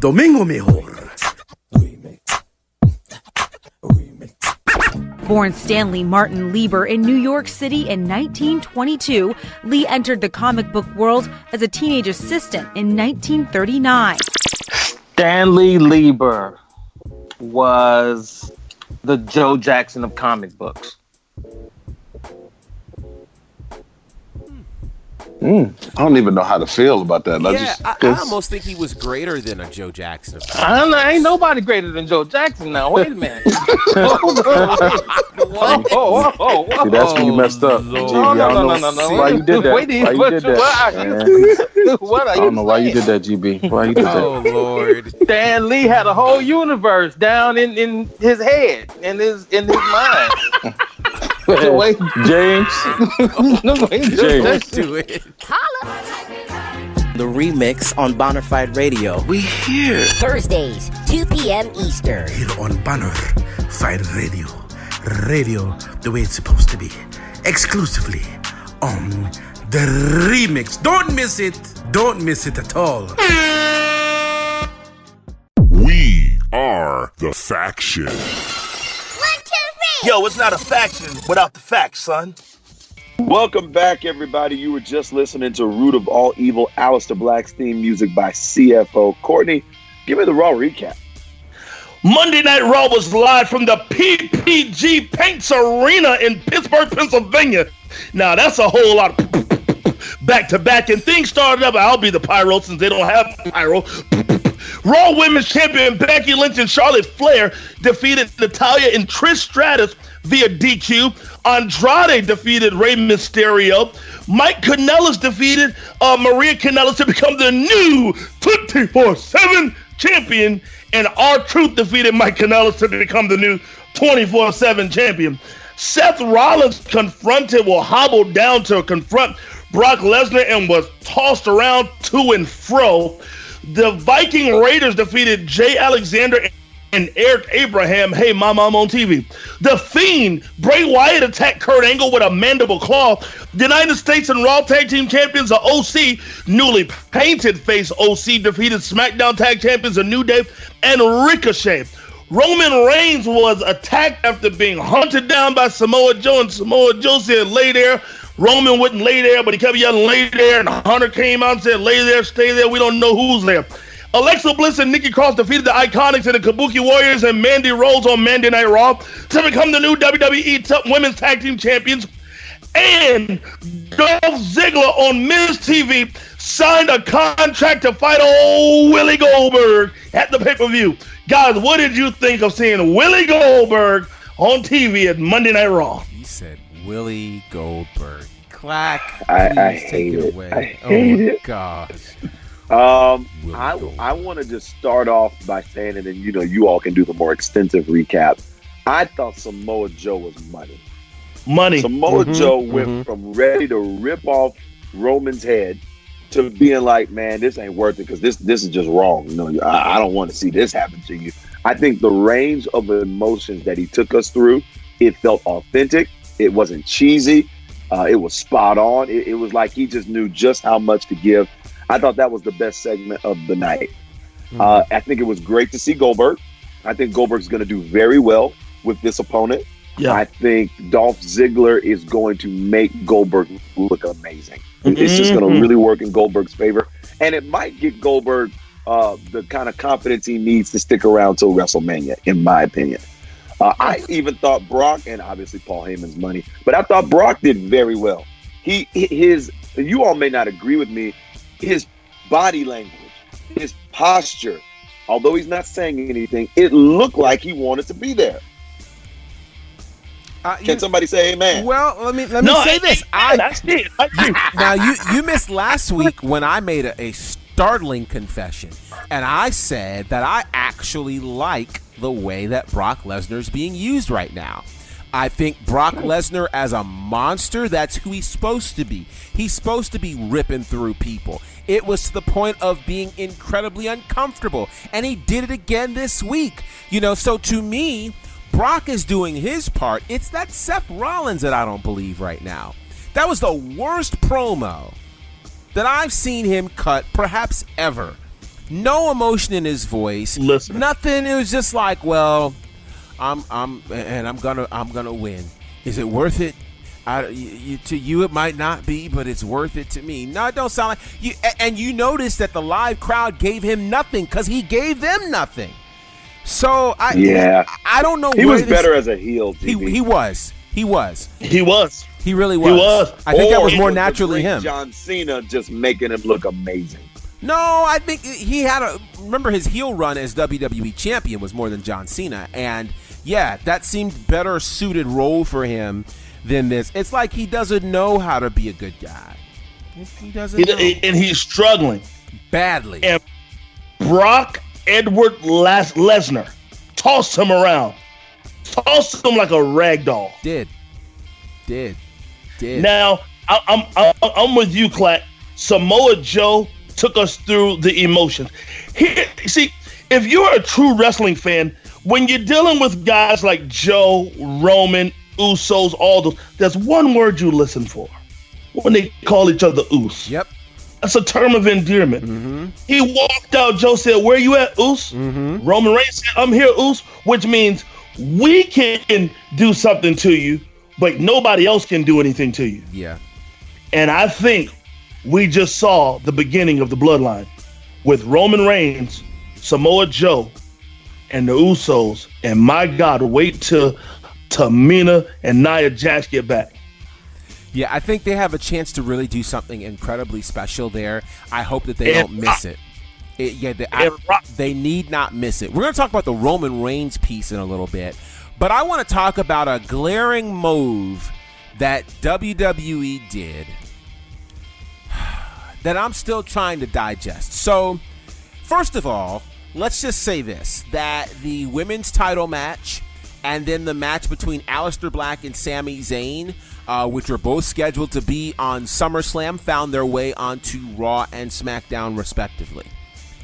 Domingo Mejor. Born Stanley Martin Lieber in New York City in 1922, Lee entered the comic book world as a teenage assistant in 1939. Stanley Lieber was the Joe Jackson of comic books. Mm, I don't even know how to feel about that. I Yeah, just, I, I almost think he was greater than a Joe Jackson. I don't know, ain't nobody greater than Joe Jackson now. Wait a minute. Hold on. Whoa, whoa, whoa, whoa. See, that's when you messed up. G, No, I no, don't no, know no, no, no. Why you did that? Wait, Why you what- did what that? are you- what are I don't know why you did that, GB. Why you did that? Oh Lord. Stan Lee had a whole universe down in, in his head, in his in his mind. Wait, James. no, wait, James. Let's do it. The remix on Bonafide Radio. We here. Thursdays, 2 p.m. Eastern. Here on Banner Fire Radio. Radio the way it's supposed to be. Exclusively on the remix. Don't miss it. Don't miss it at all. We Are the Faction. Yo, it's not a faction without the facts, son. Welcome back, everybody. You were just listening to Root of All Evil, Aleister Black's theme music by CFO. Courtney, give me the raw recap. Monday Night Raw was live from the PPG Paints Arena in Pittsburgh, Pennsylvania. Now that's a whole lot of back to back, and things started up. I'll be the pyro since they don't have pyro. Raw Women's Champion Becky Lynch and Charlotte Flair defeated Natalya and Trish Stratus via DQ. Andrade defeated Rey Mysterio. Mike Kanellis defeated uh, Maria Kanellis to become the new 24 7 champion. And R Truth defeated Mike Kanellis to become the new 24 7 champion. Seth Rollins confronted, well, hobbled down to confront Brock Lesnar and was tossed around to and fro. The Viking Raiders defeated Jay Alexander and Eric Abraham. Hey, mom, I'm on TV. The Fiend, Bray Wyatt attacked Kurt Angle with a mandible claw. The United States and Raw Tag Team Champions, the OC, newly painted face OC, defeated SmackDown Tag Champions, a New Day, and Ricochet. Roman Reigns was attacked after being hunted down by Samoa Joe, and Samoa Joe said, lay there. Roman wouldn't lay there, but he kept yelling, lay there, and Hunter came out and said, lay there, stay there, we don't know who's there. Alexa Bliss and Nikki Cross defeated the Iconics and the Kabuki Warriors and Mandy Rose on Monday Night Raw to become the new WWE T- Women's Tag Team Champions. And Dolph Ziggler on Miz TV signed a contract to fight old Willie Goldberg at the pay per view. Guys, what did you think of seeing Willie Goldberg on TV at Monday Night Raw? He said Willie Goldberg. Clack. I, I please take hate it. away. I oh hate my it. gosh. Um, I I want to just start off by saying, and then you know you all can do the more extensive recap. I thought Samoa Joe was money. Money. Samoa Mhm, Joe went mhm. from ready to rip off Roman's head to being like, man, this ain't worth it because this this is just wrong. You know, I, I don't want to see this happen to you. I think the range of emotions that he took us through, it felt authentic. It wasn't cheesy. Uh, it was spot on. It, it was like he just knew just how much to give. I thought that was the best segment of the night. Uh, I think it was great to see Goldberg. I think Goldberg's going to do very well with this opponent. Yeah. I think Dolph Ziggler is going to make Goldberg look amazing. It's just going to really work in Goldberg's favor, and it might get Goldberg uh, the kind of confidence he needs to stick around till WrestleMania, in my opinion. Uh, I even thought Brock, and obviously Paul Heyman's money, but I thought Brock did very well. He his you all may not agree with me. His body language, his posture, although he's not saying anything, it looked like he wanted to be there. Can somebody say amen? Well, let me let me No, say I- this. I- I, that's it. I agree. now you you missed last week when I made a, a startling confession, and I said that I actually like the way that Brock Lesnar's being used right now. I think Brock Lesnar as a monster, that's who he's supposed to be. He's supposed to be ripping through people. It was to the point of being incredibly uncomfortable, and he did it again this week. You know, so to me, Brock is doing his part. It's that Seth Rollins that I don't believe right now. That was the worst promo that I've seen him cut, perhaps ever. No emotion in his voice. Listen. Nothing. It was just like, well, I'm, I'm, and I'm gonna, I'm gonna win. Is it worth it? I, you, to you, it might not be, but it's worth it to me. No, it don't sound like you. And you notice that the live crowd gave him nothing because he gave them nothing. So I, Yeah. I, I don't know. He was better as a heel. He, he was. He was. He was. He really He was. was. I think that oh, was more the naturally him. John Cena just making him look amazing. No, I think he had a. Remember his heel run as WWE champion was more than John Cena, and yeah, that seemed better suited role for him than this. It's like he doesn't know how to be a good guy. He doesn't He- know. and he's struggling badly. And Brock Edward Les- Lesnar tossed him around, tossed him like a rag doll. Did, did, did. Now I, I'm, I'm I'm with you, Clack. Samoa Joe took us through the emotions. Here, see, if you're a true wrestling fan, when you're dealing with guys like Joe, Roman, Usos, all those, there's one word you listen for when they call each other Us. Yep. That's a term of endearment. Mm-hmm. He walked out. Joe said, "Where you at, Us?" Mm-hmm. Roman Reigns said, "I'm here, Us," which means we can do something to you, but nobody else can do anything to you. Yeah. And I think we just saw the beginning of the bloodline with Roman Reigns, Samoa Joe, and the Usos. And my God, wait till Tamina and Nia Jax get back. Yeah, I think they have a chance to really do something incredibly special there. I hope that they And don't miss it. It- yeah, they, I- they need not miss it. We're going to talk about the Roman Reigns piece in a little bit, but I want to talk about a glaring move that WWE did that I'm still trying to digest. So, first of all, let's just say this that the women's title match and then the match between Aleister Black and Sami Zayn, uh, which were both scheduled to be on SummerSlam, found their way onto Raw and SmackDown, respectively.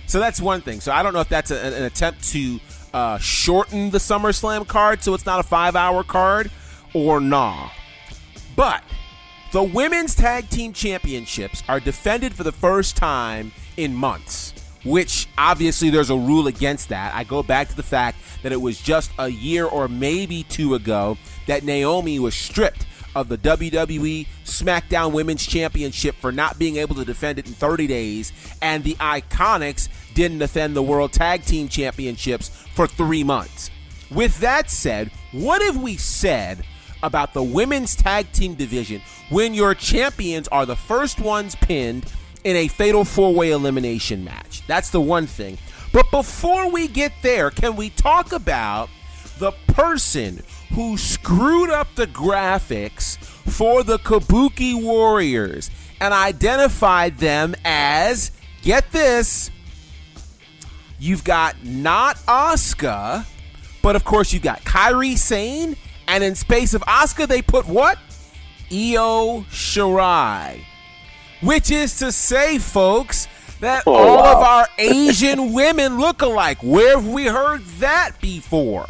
So that's one thing. So I don't know if that's a, an attempt to uh, shorten the SummerSlam card so it's not a five hour card or nah. But the women's tag team championships are defended for the first time in months, which obviously there's a rule against that. I go back to the fact that it was just a year or maybe two ago that Naomi was stripped of the WWE SmackDown Women's Championship for not being able to defend it in 30 days, and the Iconics didn't defend the World Tag Team Championships for three months. With that said, what have we said about the women's tag team division when your champions are the first ones pinned in a fatal four way elimination match? That's the one thing. But before we get there, can we talk about the person who screwed up the graphics for the Kabuki Warriors and identified them as, get this, you've got not Asuka, but of course you've got Kairi Sane, and in space of Asuka they put what? Io Shirai. Which is to say, folks, that Oh, all of our Asian women look alike. Where have we heard that before?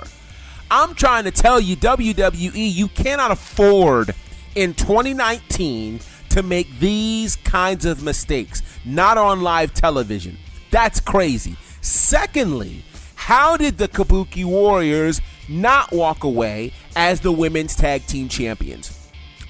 I'm trying to tell you, WWE, you cannot afford in 2019 to make these kinds of mistakes, not on live television. That's crazy. Secondly, how did the Kabuki Warriors not walk away as the women's tag team champions?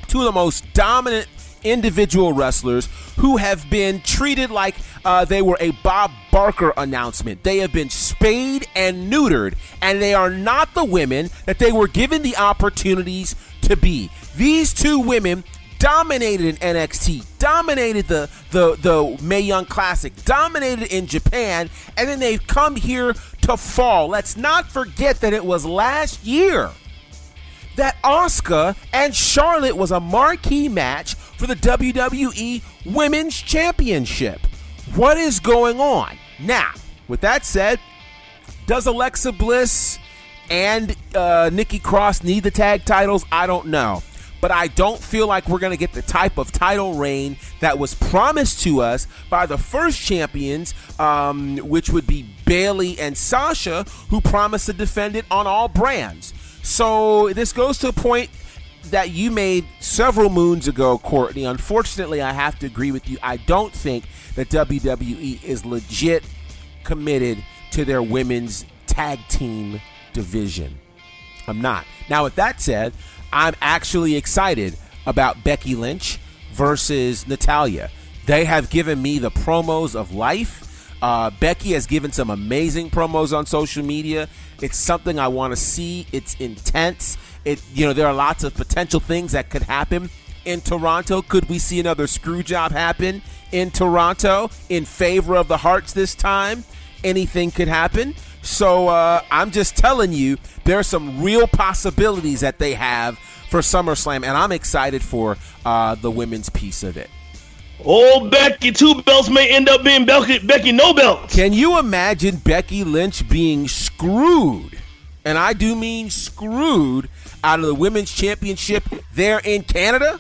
Two of the most dominant individual wrestlers who have been treated like uh, they were a Bob Barker announcement. They have been spayed and neutered, and they are not the women that they were given the opportunities to be. These two women dominated in NXT, dominated the the the Mae Young Classic, dominated in Japan, and then they've come here to fall. Let's not forget that it was last year that Asuka and Charlotte was a marquee match for the WWE Women's Championship. What is going on? Now, with that said, does Alexa Bliss and uh, Nikki Cross need the tag titles? I don't know. But I don't feel like we're going to get the type of title reign that was promised to us by the first champions, um, which would be Bayley and Sasha, who promised to defend it on all brands. So this goes to a point that you made several moons ago, Courtney. Unfortunately, I have to agree with you. I don't think that WWE is legit committed to their women's tag team division. I'm not. Now, with that said, I'm actually excited about Becky Lynch versus Natalya. They have given me the promos of life. Uh, Becky has given some amazing promos on social media. It's something I want to see. It's intense. It you know there are lots of potential things that could happen in Toronto. Could we see another screw job happen in Toronto in favor of the Hearts this time? Anything could happen. So uh, I'm just telling you, there are some real possibilities that they have for SummerSlam, and I'm excited for uh, the women's piece of it. Old Becky, two belts may end up being Becky, Becky no belts. Can you imagine Becky Lynch being screwed? And I do mean screwed out of the women's championship there in Canada?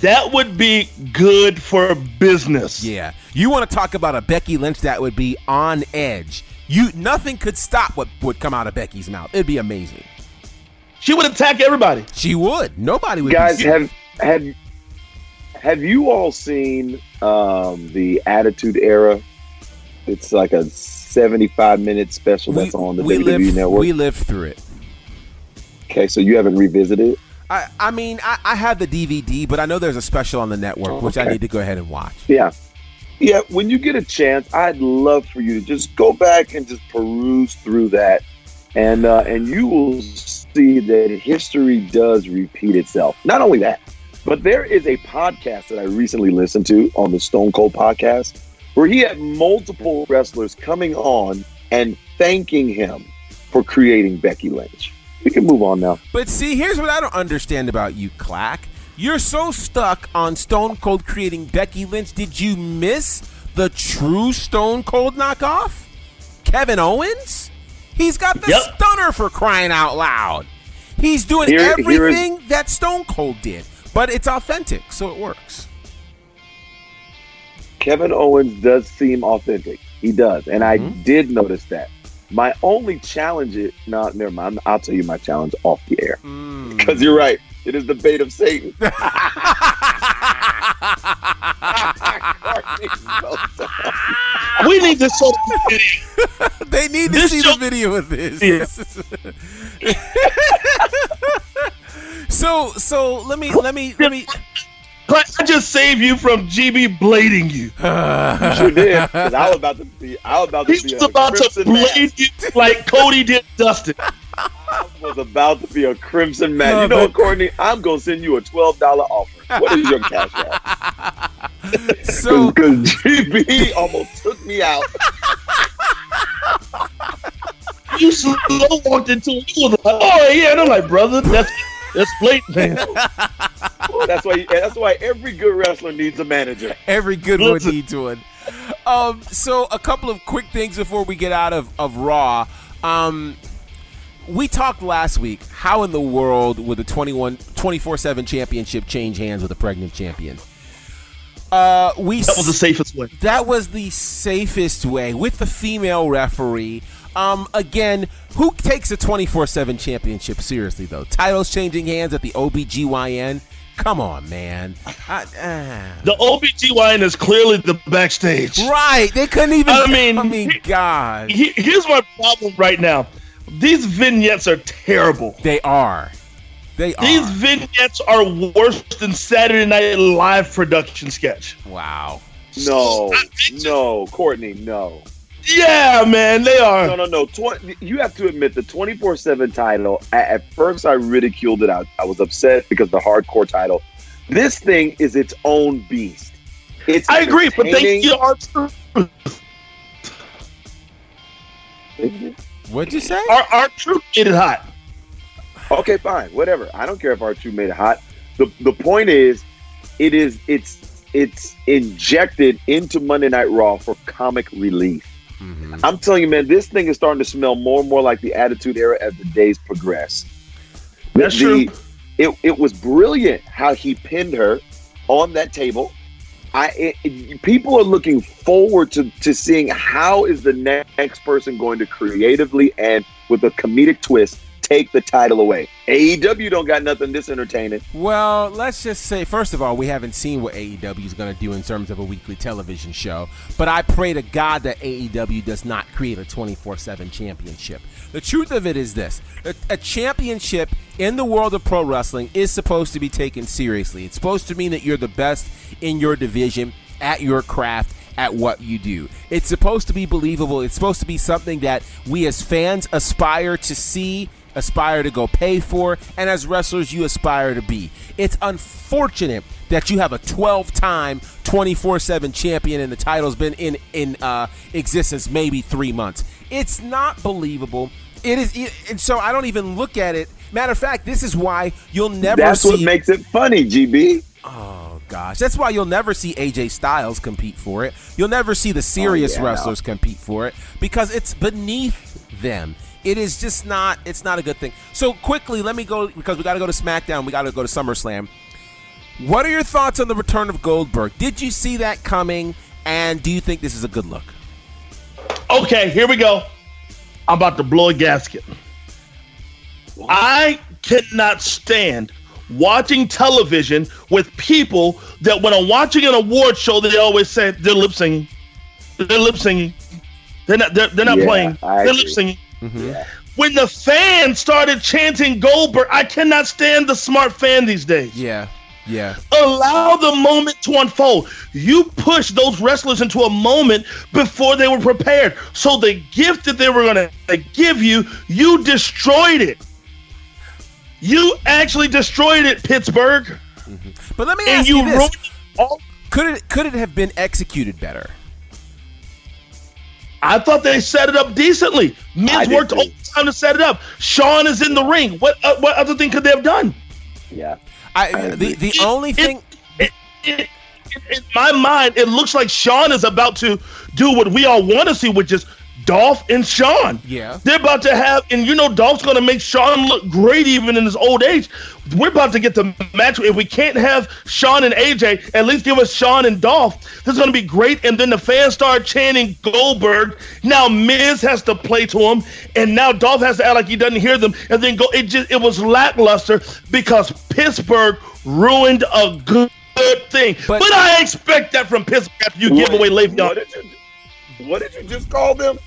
That would be good for business. Yeah. You want to talk about a Becky Lynch that would be on edge. You nothing could stop what would come out of Becky's mouth. It'd be amazing. She would attack everybody. She would. Nobody would. Guys, be have have have you all seen um, the Attitude Era? It's like a seventy-five minute special that's on the we WWE lived, network. we lived through it. okay, so you haven't revisited it? I, I mean, I, I have the DVD, but I know there's a special on the network, which I need to go ahead and watch. Yeah. Yeah, when you get a chance, I'd love for you to just go back and just peruse through that, and uh, and you will see that history does repeat itself. Not only that, but there is a podcast that I recently listened to on the Stone Cold podcast where he had multiple wrestlers coming on and thanking him for creating Becky Lynch. We can move on now. But see, here's what I don't understand about you, Clack. You're so stuck on Stone Cold creating Becky Lynch. Did you miss the true Stone Cold knockoff? Kevin Owens? He's got the Yep. stunner for crying out loud. He's doing Here- here is- everything that Stone Cold did, but it's authentic, so it works. Kevin Owens does seem authentic. He does. And I hmm? did notice that. My only challenge is no, never mind. I'll tell you my challenge off the air. Hmm. Because you're right. It is the bait of Satan. We need to show the video. they need to This see show- the video of this. so so let me let me let me Clay, I just saved you from GB blading you. You sure did. 'cause I was about to be. I was about to He be was about to crimson man. blade you like Cody did Dustin. I was about to be a crimson man. No, oh, you know but- what, Courtney? I'm gonna send you a twelve dollar offer. What is your cash app? So Because GB almost took me out. You slow walked into it. You was like, oh yeah, and I'm like, brother, that's that's blatant, man. That's why. That's why every good wrestler needs a manager. Every good one needs one. Um, so a couple of quick things before we get out of, of Raw. Um, we talked last week. How in the world would the 21 24/7 championship change hands with a pregnant champion? Uh, we That was the safest way. that was the safest way with the female referee. Um, again, who takes a 24/7 championship seriously though? Titles changing hands at the OBGYN. Come on, man. I, uh. The OBGYN is clearly the backstage. Right. They couldn't even. I mean, I mean, God. He- here's my problem right now. These vignettes are terrible. They are. They are. These vignettes are worse than Saturday Night Live production sketch. Wow. No, no, Courtney, no. Yeah, man, they are. No, no, no. Tw- you have to admit the 24 7 title, at, at first I ridiculed it. I, I was upset because the hardcore title. This thing is its own beast. It's I agree, but they entertaining. get our. What'd you say? Our, R Truth made it hot. Okay, fine, whatever. I don't care if R2 made it hot. The the point is, it is it's it's injected into Monday Night Raw for comic relief. Mm-hmm. I'm telling you, man, this thing is starting to smell more and more like the Attitude Era as the days progress. That's The- true. It it was brilliant how he pinned her on that table. I it, it- people are looking forward to to seeing how is the next person going to creatively and with a comedic twist take the title away. AEW don't got nothing this entertaining. Well, let's just say, first of all, we haven't seen what AEW is going to do in terms of a weekly television show. But I pray to God that AEW does not create a 24 7 championship. The truth of it is this a, a championship in the world of pro wrestling is supposed to be taken seriously. It's supposed to mean that you're the best in your division, at your craft, at what you do. It's supposed to be believable. It's supposed to be something that we as fans aspire to see, aspire to go pay for, and as wrestlers you aspire to be. It's unfortunate that you have a 12-time 24/7 champion and the title's been in in uh, existence maybe 3 months. It's not believable. It is and so I don't even look at it. Matter of fact, this is why you'll never That's see what makes it funny, GB. Oh gosh, that's why you'll never see AJ Styles compete for it. You'll never see the serious Oh, yeah, wrestlers compete for it because it's beneath them. It is just not. It's not a good thing. So quickly, let me go because we got to go to SmackDown. We got to go to SummerSlam. What are your thoughts on the return of Goldberg? Did you see that coming? And do you think this is a good look? Okay, here we go. I'm about to blow a gasket. I cannot stand watching television with people that when I'm watching an award show, they always say they're lip singing. They're lip singing. They're not. They're, they're not Yeah, playing. I They're agree. lip singing. Mm-hmm. When the fans started chanting Goldberg, I cannot stand the smart fan these days. Yeah, Yeah. Allow the moment to unfold. You push those wrestlers into a moment before they were prepared. So the gift that they were going to give you, you destroyed it. You actually destroyed it, Pittsburgh. Mm-hmm. But let me And ask you you, this: all- Could it could it have been executed better? I thought they set it up decently. I Miz did worked too. overtime to set it up. Shawn is in the ring. What uh, what other thing could they have done? Yeah. I, the the It- only it- thing it- it- in my mind, it looks like Shawn is about to do what we all want to see, which is Dolph and Shawn. Yeah. They're about to have, and you know, Dolph's going to make Shawn look great even in his old age. We're about to get the match. If we can't have Shawn and AJ, at least give us Shawn and Dolph. This is going to be great. And then the fans start chanting Goldberg. Now Miz has to play to him, and now Dolph has to act like he doesn't hear them. And then go. It just it was lackluster because Pittsburgh ruined a good thing. But, I expect that from Pittsburgh after you give away Le'Veon. What did you, what did you just call them?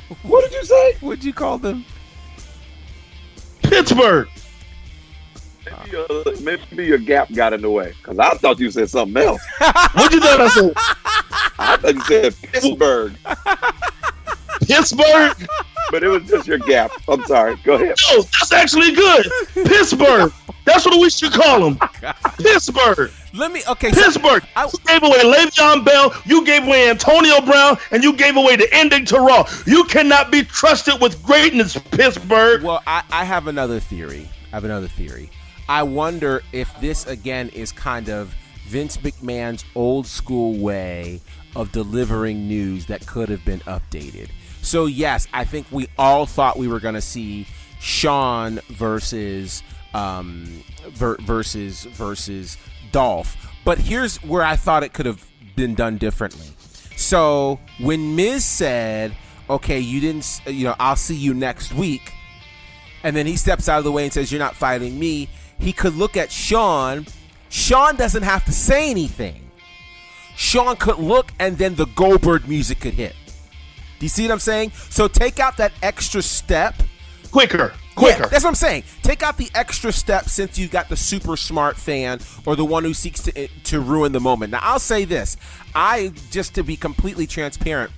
what did you say? What'd you call them? Pittsburgh. Maybe, uh, maybe your gap got in the way because I thought you said something else. What you thought I said? I thought you said Pittsburgh, Pittsburgh. but it was just your gap. I'm sorry. Go ahead. No, that's actually good. Pittsburgh. That's what we should call them. Pittsburgh. Let me okay. so- Pittsburgh. you gave away Le'Veon Bell. You gave away Antonio Brown, and you gave away the ending to Raw. You cannot be trusted with greatness, Pittsburgh. Well, I, I have another theory. I have another theory. I wonder if this again is kind of Vince McMahon's old school way of delivering news that could have been updated. So yes, I think we all thought we were going to see Shawn versus um, ver- versus versus Dolph. But here's where I thought it could have been done differently. So when Miz said, "Okay, you didn't, you know, I'll see you next week," and then he steps out of the way and says, "You're not fighting me," he could look at Shawn. Shawn doesn't have to say anything. Shawn could look, and then the Goldberg music could hit. Do you see what I'm saying? So take out that extra step. Quicker, Yeah, that's what I'm saying. Take out the extra step since you got the super smart fan or the one who seeks to to ruin the moment. Now I'll say this: I just to be completely transparent,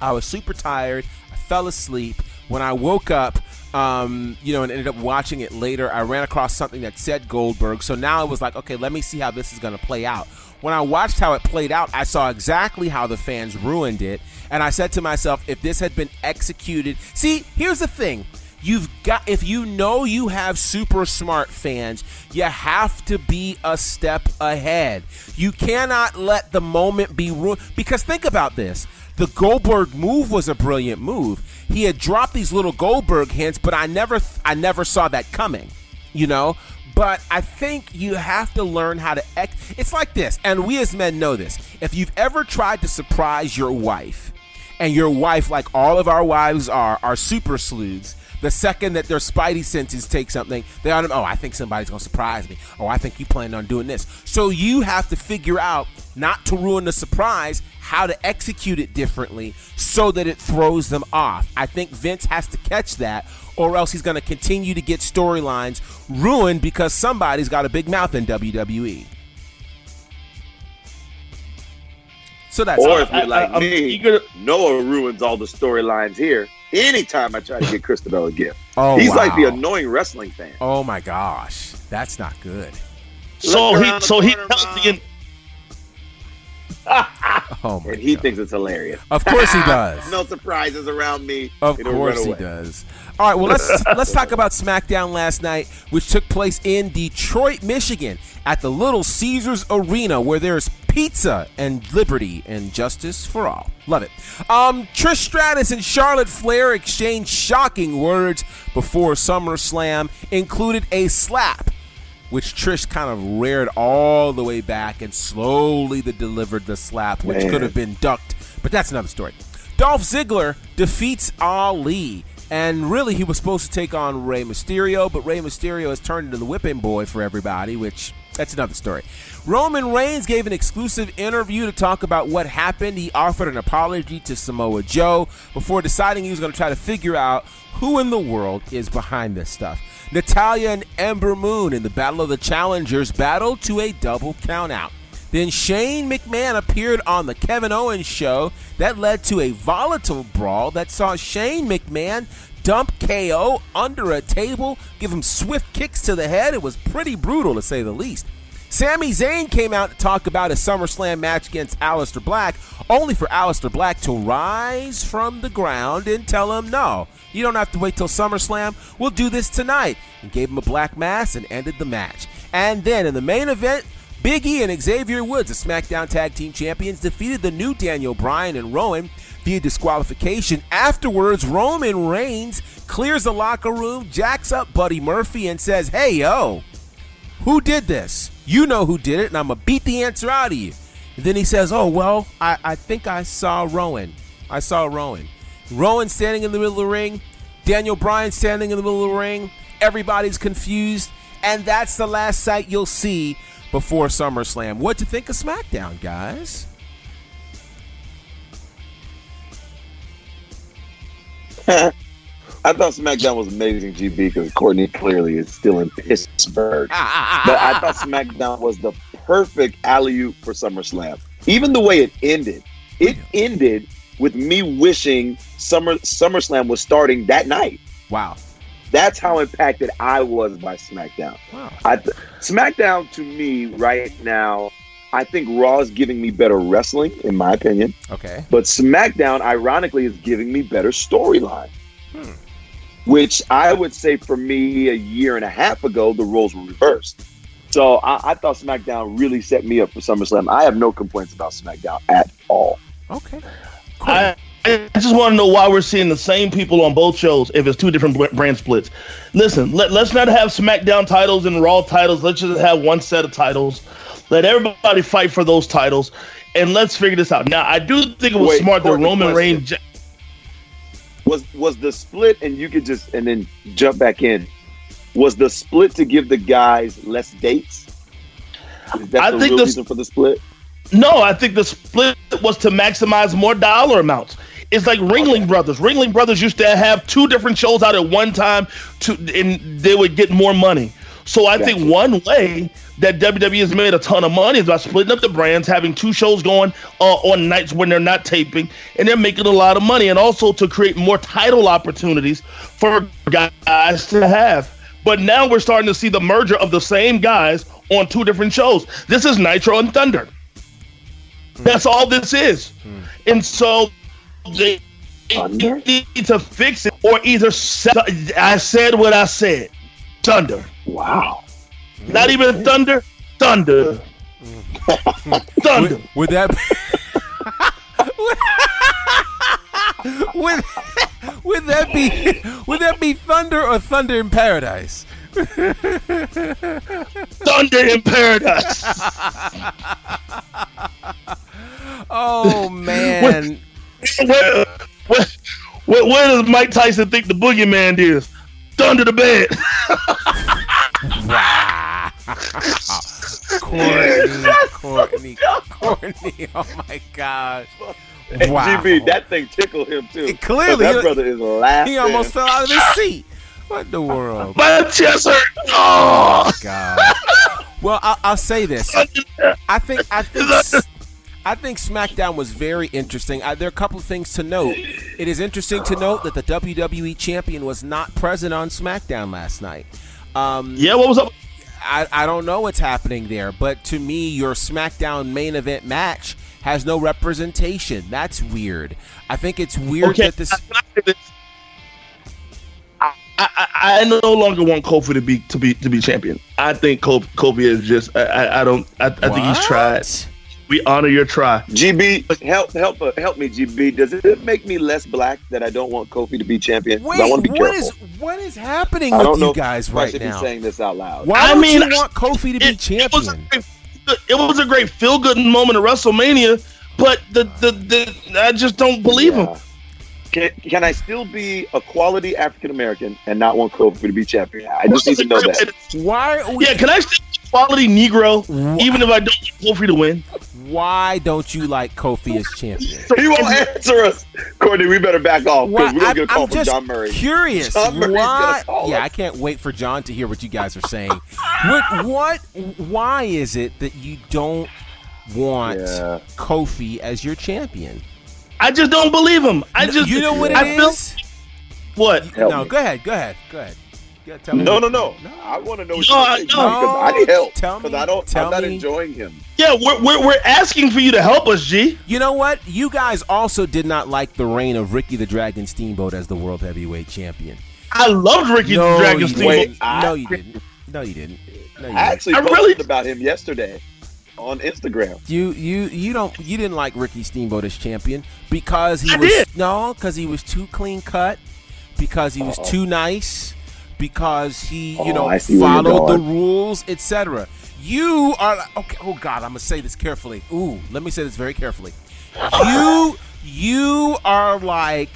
I was super tired. I fell asleep. When I woke up, um, you know, and ended up watching it later, I ran across something that said Goldberg. So now it was like, okay, let me see how this is going to play out. When I watched how it played out, I saw exactly how the fans ruined it. And I said to myself, if this had been executed. See, here's the thing. You've got if you know you have super smart fans, you have to be a step ahead. You cannot let the moment be ruined because think about this. The Goldberg move was a brilliant move. He had dropped these little Goldberg hints, but I never I never saw that coming. You know? But I think you have to learn how to ex- it's like this, and we as men know this. If you've ever tried to surprise your wife, and your wife, like all of our wives are, are super sleuths. The second that their spidey senses take something, they on oh, I think somebody's gonna surprise me. Oh, I think you planned on doing this. So you have to figure out not to ruin the surprise, how to execute it differently so that it throws them off. I think Vince has to catch that, or else he's gonna continue to get storylines ruined because somebody's got a big mouth in WWE. So that's or if you're like me, Noah ruins all the storylines here. Anytime I try to get Christabel a gift, Oh, he's like the annoying wrestling fan. Oh my gosh, that's not good. So he around the so he tells the Oh my and he thinks it's hilarious. Of course he does. no surprises around me. Of It'll course he does. All right, well let's let's talk about SmackDown last night, which took place in Detroit, Michigan, at the Little Caesars Arena, where there's pizza and liberty and justice for all. Love it. Um, Trish Stratus and Charlotte Flair exchanged shocking words before SummerSlam, included a slap which Trish kind of reared all the way back and slowly the delivered the slap, which Man. could have been ducked. But that's another story. Dolph Ziggler defeats Ali. And really, he was supposed to take on Rey Mysterio, but Rey Mysterio has turned into the whipping boy for everybody, which That's another story. Roman Reigns gave an exclusive interview to talk about what happened. He offered an apology to Samoa Joe before deciding he was going to try to figure out who in the world is behind this stuff. Natalya and Ember Moon in the Battle of the Challengers battled to a double countout. Then Shane McMahon appeared on the Kevin Owens show that led to a volatile brawl that saw Shane McMahon dump KO under a table, give him swift kicks to the head. It was pretty brutal to say the least. Sami Zayn came out to talk about a SummerSlam match against Aleister Black, only for Aleister Black to rise from the ground and tell him, no, you don't have to wait till SummerSlam. We'll do this tonight. And gave him a black mass and ended the match. And then in the main event, Big E and Xavier Woods, the SmackDown Tag Team Champions, defeated the new Daniel Bryan and Rowan via disqualification. Afterwards, Roman Reigns clears the locker room, jacks up Buddy Murphy, and says, Hey, yo, who did this? You know who did it, and I'm going to beat the answer out of you. And then he says, Oh, well, I, I think I saw Rowan. I saw Rowan. Rowan standing in the middle of the ring, Daniel Bryan standing in the middle of the ring. Everybody's confused, and that's the last sight you'll see before SummerSlam. What to think of SmackDown, guys? I thought SmackDown was amazing, GB, because Courtney clearly is still in Pittsburgh. Ah, ah, ah, but I thought SmackDown was the perfect alley oop for SummerSlam. Even the way it ended, it ended with me wishing Summer SummerSlam was starting that night. Wow. That's how impacted I was by SmackDown. Wow. I th- SmackDown to me right now, I think Raw is giving me better wrestling, in my opinion. Okay. But SmackDown, ironically, is giving me better storyline. Hmm. Which I would say for me a year and a half ago, the roles were reversed. So I, I thought SmackDown really set me up for SummerSlam. I have no complaints about SmackDown at all. Okay. I, I just want to know why we're seeing the same people on both shows if it's two different brand splits. Listen, let, let's not have SmackDown titles and Raw titles. Let's just have one set of titles. Let everybody fight for those titles, and let's figure this out. Now, I do think it was Wait, smart that Roman question. Reigns. Was was the split, and you could just and then jump back in. Was the split to give the guys less dates? Is that I the think the- reason for the split? No, I think the split was to maximize more dollar amounts. It's like Ringling Brothers. Ringling Brothers used to have two different shows out at one time, to and they would get more money. So I think one way that WWE has made a ton of money is by splitting up the brands, having two shows going uh, on nights when they're not taping, and they're making a lot of money, and also to create more title opportunities for guys to have. But now we're starting to see the merger of the same guys on two different shows. This is Nitro and Thunder. That's all this is. And so they need to fix it or either se- I said what I said. Thunder. Wow. Not even thunder. Thunder. Mm. thunder. Would, would that would, would that be would that be thunder or thunder in paradise? Thunder in paradise. oh man. Where, where, where, where does Mike Tyson think the boogeyman is? Thunder the bed. wow. Courtney, Courtney, Courtney. Oh my gosh. And Wow. GB, that thing tickled him too. Clearly, that brother is laughing. He almost fell out of his seat. What in the world? My chest hurt. Oh, God. Well, I, I'll say this. I think I think I think SmackDown was very interesting. I, there are a couple of things to note. It is interesting to note that the WWE champion was not present on SmackDown last night. Um, yeah, what was up? I, I don't know what's happening there, but to me, your SmackDown main event match has no representation. That's weird. I think it's weird Okay, that this. I, I, I no longer want Kofi to be to be to be champion. I think Kofi, Kofi is just. I, I, don't. I, I think he's tried. We honor your try. GB, help help uh, help me, GB. Does it make me less black that I don't want Kofi to be champion? Wait, I want to be what careful. is what is happening I with don't know you if guys I right should now? be saying this out loud. Why I don't mean, you want Kofi to be champion? It was a great feel good moment of WrestleMania, but the the, the I just don't believe him. Can, can I still be a quality African American and not want Kofi to be champion? I just need to know that. Why? Yeah, can I still be quality Negro, even if I don't want Kofi to win. Why don't you like Kofi as champion? He won't answer us. Courtney, we better back off because we're gonna get a call I'm from just John Murray. curious. John Murray's why? Yeah, us. I can't wait for John to hear what you guys are saying. what? What? Why is it that you don't want Kofi as your champion? I just don't believe him. I just you know what it I is. feel- what? no, go ahead. Go ahead. Go ahead. Yeah, tell me. No, no, no. I want to know what No, you I- think no. because I need help Tell because I don't. tell I'm not me. enjoying him. Yeah, we're, we're we're asking for you to help us, G. You know what? You guys also did not like the reign of Ricky the Dragon Steamboat as the world heavyweight champion. I loved Ricky no, the Dragon Steamboat. didn't. no, you didn't. No, you didn't. No, you I didn't. actually I posted really- about him yesterday on Instagram. You you you don't you didn't like Ricky Steamboat as champion because he I was did. no because he was too clean cut, because he was Uh-oh. too nice, because he you Oh, know I you're followed the rules, etc. You are okay. Oh God, I'm gonna say this carefully. Ooh, let me say this very carefully. You you are like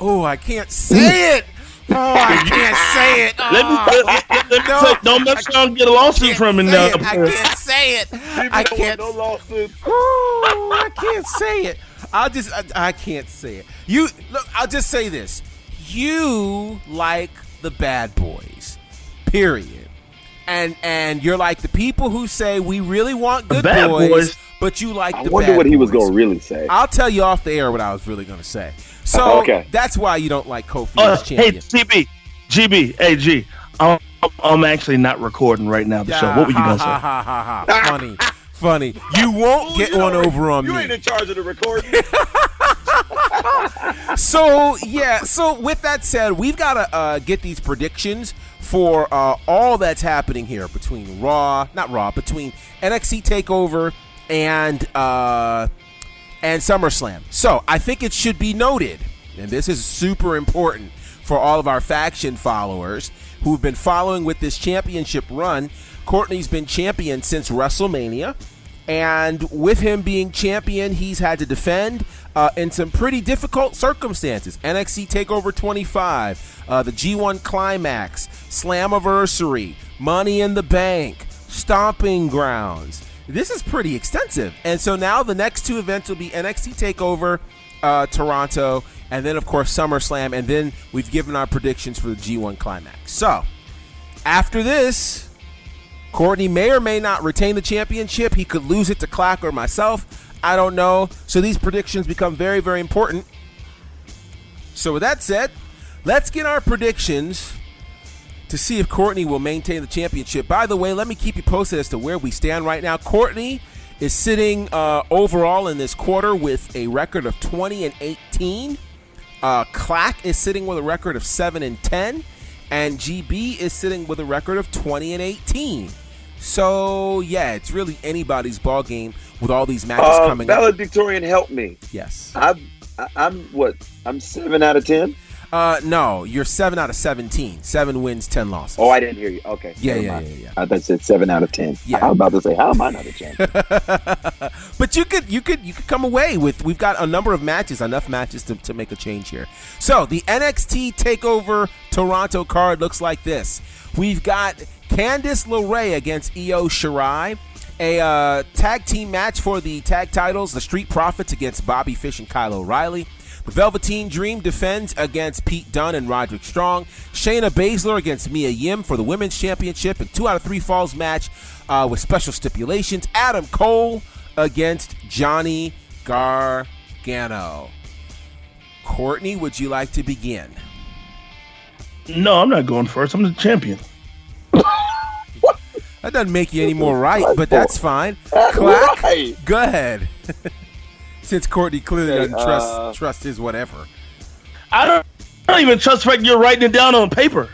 oh I can't say it. Oh, I can't say it. Let me, Oh, let, let- let me no. say, don't mess around get a lawsuit from me now. it. I can't say it. I can't. No lawsuit. Ooh, I can't say it. I'll just. I, I can't say it. You look. I'll just say this. You like the bad boys. Period. And and you're like the people who say we really want good bad boys, boys? but you like the people. I the wonder bad what he was going to really say. I'll tell you off the air what I was really going to say. So Okay. that's why you don't like Kofi Uh, as hey, champion. CB, GB, AG. G. I'm, I'm actually not recording right now. The show. What were you gonna say? ha, ha, ha. Funny, funny. You won't get one over on You me. You ain't in charge of the recording. so yeah so with that said we've got to uh, get these predictions for uh, all that's happening here between raw not raw between nxt takeover and uh, and SummerSlam. So I think it should be noted, and this is super important for all of our faction followers who've been following with this championship run. Courtney's been champion since WrestleMania. And with him being champion, he's had to defend uh, in some pretty difficult circumstances. NXT TakeOver 25, uh, the G1 Climax, Slammiversary, Money in the Bank, Stomping Grounds. This is pretty extensive. And so now the next two events will be NXT TakeOver uh, Toronto, and then, of course, SummerSlam. And then we've given our predictions for the G1 Climax. So after this, Courtney may or may not retain the championship. He could lose it to Clack or myself. I don't know. So these predictions become very, very important. So with that said, let's get our predictions to see if Courtney will maintain the championship. By the way, let me keep you posted as to where we stand right now. Courtney is sitting uh, overall in this quarter with a record of 20 and 18. Uh, Clack is sitting with a record of 7 and 10. And GB is sitting with a record of 20 and 18. So, yeah, it's really anybody's ball game with all these matches Uh, coming up. valedictorian, help me. Yes. I'm, I- I'm what? I'm seven out of ten. Uh, no, you're 7 out of 17. 7 wins, 10 losses. Oh, I didn't hear you. Okay. Yeah, yeah, yeah, yeah. I thought you said seven out of ten. Yeah. I was about to say, how am I not a champion? but you could you could you could come away with we've got a number of matches enough matches to, to make a change here so the nxt takeover toronto card looks like this we've got candice LeRae against io shirai a uh, tag team match for the tag titles the street profits against bobby fish and kyle o'reilly the Velveteen Dream defends against Pete Dunne and Roderick Strong. Shayna Baszler against Mia Yim for the Women's Championship. And two out of three falls match uh, with special stipulations. Adam Cole against Johnny Gargano. Courtney, would you like to begin? No, I'm not going first. I'm the champion. That doesn't make you any more right, but that's fine. Clack, go ahead. Since Courtney clearly doesn't trust uh, trust his whatever. I don't, I don't even trust the fact you're writing it down on paper.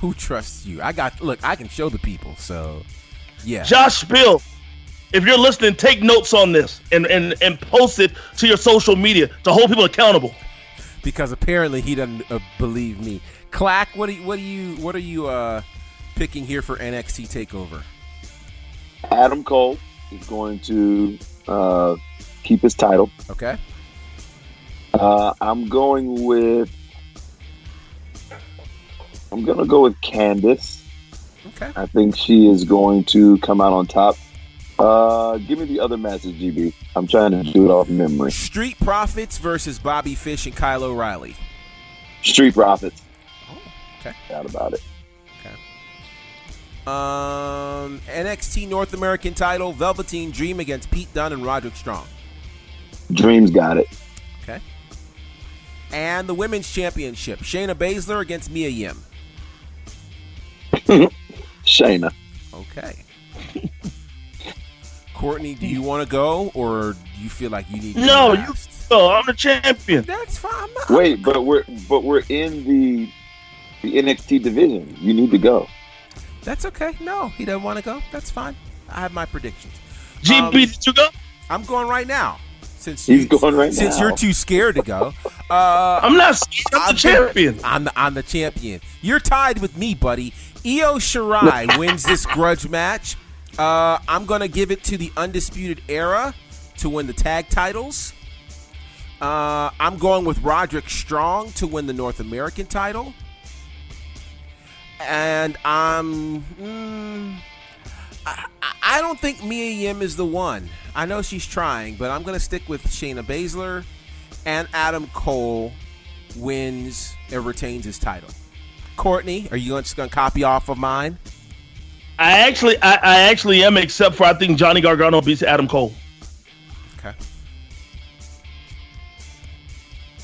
Who trusts you? I got look. I can show the people. So, yeah. Josh Spill, if you're listening, take notes on this and, and, and post it to your social media to hold people accountable. because apparently he doesn't uh, believe me. Clack, what do you, what do you what are you uh, picking here for NXT Takeover? Adam Cole is going to uh, keep his title. Okay. Uh, I'm going with. I'm gonna go with Candice. Okay. I think she is going to come out on top. Uh, give me the other matches, GB. I'm trying to do it off memory. Street Profits versus Bobby Fish and Kyle O'Reilly. Street Profits. Okay. Doubt about it. Okay. Um, NXT North American title, Velveteen Dream against Pete Dunne and Roderick Strong. Dreams got it. Okay. And the Women's Championship, Shayna Baszler against Mia Yim. Shayna. Okay. Courtney, do you want to go, or do you feel like you need? To No, you last? go. I'm the champion. That's fine. I'm not- Wait, but we're but we're in the the NXT division. You need to go. That's okay. No, he doesn't want to go. That's fine. I have my predictions. GB, Um, did you go? I'm going right now. Since He's you, going right since now. you're too scared to go. Uh, I'm not scared. I'm the champion. I'm the, I'm the champion. You're tied with me, buddy. Io Shirai wins this grudge match. Uh, I'm going to give it to the Undisputed Era to win the tag titles. Uh, I'm going with Roderick Strong to win the North American title. And I'm. mm, I, I- I don't think Mia Yim is the one. I know she's trying, but I'm going to stick with Shayna Baszler and Adam Cole wins and retains his title. Courtney, are you just going to copy off of mine? I actually, I, I actually am, except for I think Johnny Gargano beats Adam Cole. Okay.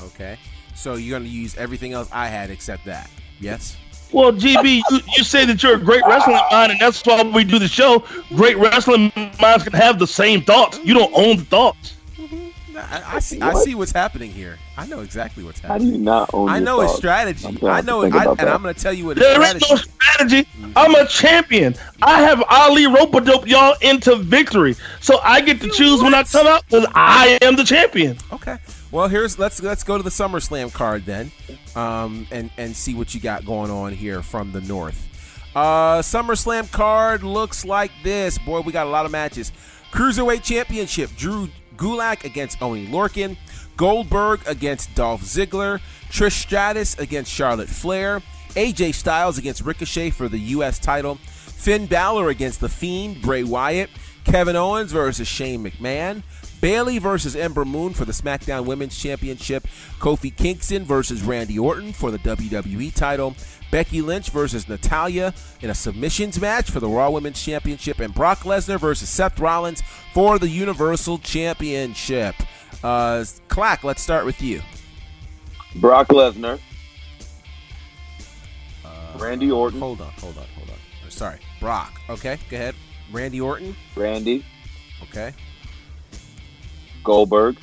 Okay. So you're going to use everything else I had except that. Yes? Well, GB, you, you say that you're a great wrestling mind, and that's why we do the show. Great wrestling minds can have the same thoughts. You don't own the thoughts. I, I see. I see what's happening here. I know exactly what's How happening. do you not own? I know his strategy. I'm gonna I have to know, it, I, and that. I'm going to tell you what his There is strategy. no strategy. Mm-hmm. I'm a champion. I have Ali rope dope y'all into victory, so I get to choose when I come out because I am the champion. Okay. Well, here's let's let's go to the SummerSlam card then, um, and and see what you got going on here from the North. Uh, SummerSlam card looks like this. Boy, we got a lot of matches. Cruiserweight Championship: Drew Gulak against Oney Lorcan, Goldberg against Dolph Ziggler, Trish Stratus against Charlotte Flair, AJ Styles against Ricochet for the U.S. title, Finn Balor against The Fiend Bray Wyatt, Kevin Owens versus Shane McMahon, Bayley versus Ember Moon for the SmackDown Women's Championship, Kofi Kingston versus Randy Orton for the WWE title, Becky Lynch versus Natalya in a submissions match for the Raw Women's Championship, and Brock Lesnar versus Seth Rollins for the Universal Championship. Uh, Clack, let's start with you. Brock Lesnar, Randy Orton, Hold on, hold on, hold on. Uh, Sorry, Brock. Okay, go ahead. Randy Orton. Randy, Okay. Goldberg,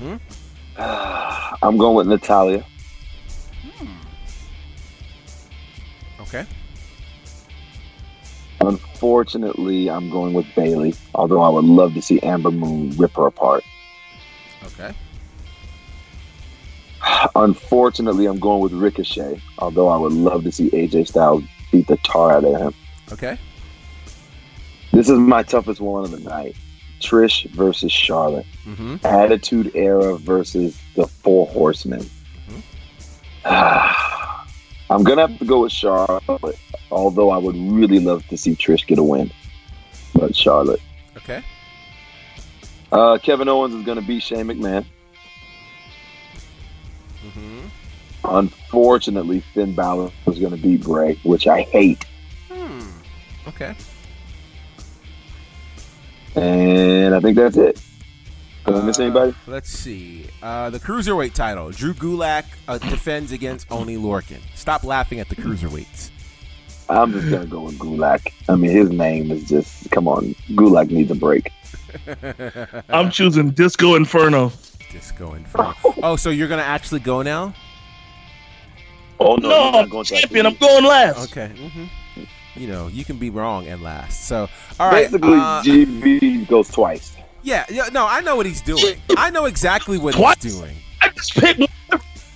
Mm-hmm. I'm going with Natalya. Okay. Unfortunately, I'm going with Bayley. Although I would love to see Ember Moon rip her apart. Okay. Unfortunately, I'm going with Ricochet. Although I would love to see AJ Styles beat the tar out of him. Okay. This is my toughest one of the night. Trish versus Charlotte. Mm-hmm. Attitude Era versus the Four Horsemen. I'm gonna have to go with Charlotte, although I would really love to see Trish get a win. But Charlotte. Okay. Uh, Kevin Owens is gonna beat Shane McMahon. Mm-hmm. Unfortunately, Finn Balor is gonna beat Bray, which I hate. Hmm. Okay. And I think that's it. Did I miss anybody? Let's see. Uh, the cruiserweight title. Drew Gulak uh, defends against Oney Lorcan. Stop laughing at the cruiserweights. I'm just gonna go with Gulak. I mean, his name is just come on. Gulak needs a break. I'm choosing Disco Inferno. Disco Inferno. Oh, so you're gonna actually go now? Oh No, I'm not going to champion. I'm going last. Okay. hmm You know, you can be wrong and last. So, all right. Basically, uh, GB goes twice. yeah, yeah. No, I know what he's doing. I know exactly what Twice? he's doing. I just picked.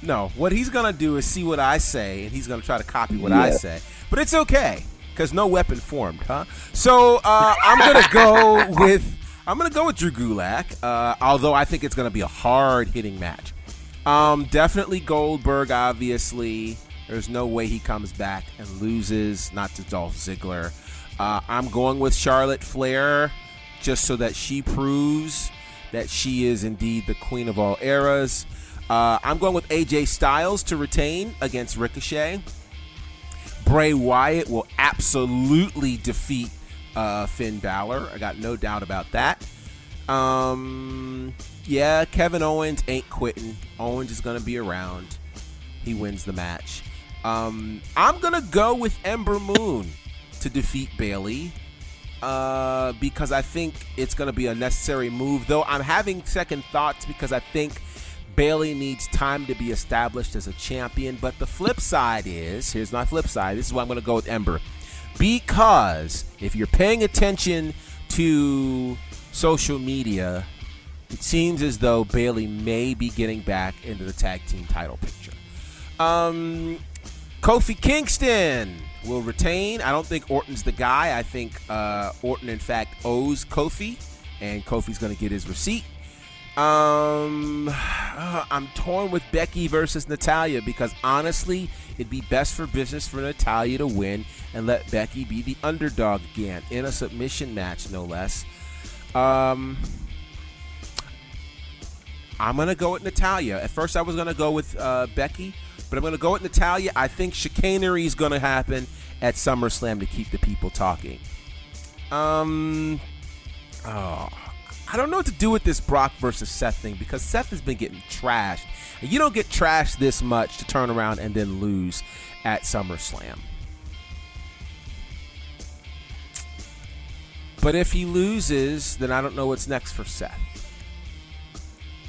No, what he's gonna do is see what I say, and he's gonna try to copy what I say. But it's okay, cause no weapon formed, huh? So uh, I'm gonna go with I'm gonna go with Drew Gulak. Uh, although I think it's gonna be a hard hitting match. Um, definitely Goldberg, obviously. There's no way he comes back and loses, not to Dolph Ziggler. Uh, I'm going with Charlotte Flair just so that she proves that she is indeed the queen of all eras. Uh, I'm going with AJ Styles to retain against Ricochet. Bray Wyatt will absolutely defeat uh, Finn Balor. I got no doubt about that. Um, yeah, Kevin Owens ain't quitting. Owens is going to be around. He wins the match. Um, I'm to go with Ember Moon to defeat Bayley uh, because I think it's to be a necessary move. Though I'm having second thoughts because I think Bayley needs time to be established as a champion. But the flip side is here's my flip side. This is why I'm to go with Ember because if you're paying attention to social media, it seems as though Bayley may be getting back into the tag team title picture. Um, Kofi Kingston will retain. I don't think Orton's the guy. I think uh, Orton, in fact, owes Kofi, and Kofi's going to get his receipt. Um, uh, I'm torn with Becky versus Natalya because honestly, it'd be best for business for Natalya to win and let Becky be the underdog again in a submission match, no less. Um, I'm gonna go with Natalya. At first, I was gonna go with uh, Becky, but I'm gonna go with Natalya. I think chicanery is gonna happen at SummerSlam to keep the people talking. Um, oh, I don't know what to do with this Brock versus Seth thing because Seth has been getting trashed, you don't get trashed this much to turn around and then lose at SummerSlam. But if he loses, then I don't know what's next for Seth.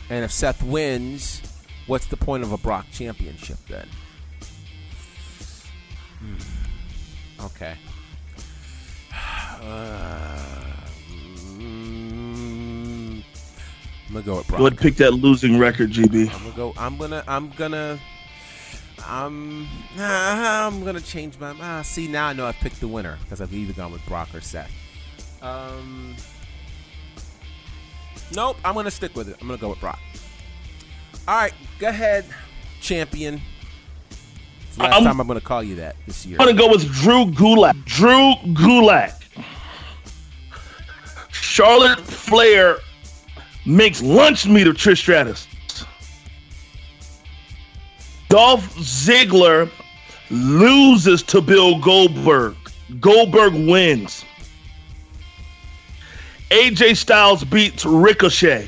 And if Seth wins, what's the point of a Brock championship then? Hmm. Okay. Uh, mm, I'm gonna go with Brock. Go ahead and pick that losing record, GB. I'm gonna go. I'm gonna. I'm gonna. I'm. I'm gonna change my. Ah, see now I know I've picked the winner because I've either gone with Brock or Seth. Um. Nope. I'm gonna stick with it. I'm gonna go with Brock. All right. Go ahead, champion. It's the last I'm- time I'm gonna call you that this year. I'm gonna go with Drew Gulak. Drew Gulak. Charlotte Flair makes lunch meat of Trish Stratus. Dolph Ziggler loses to Bill Goldberg. Goldberg wins. AJ Styles beats Ricochet.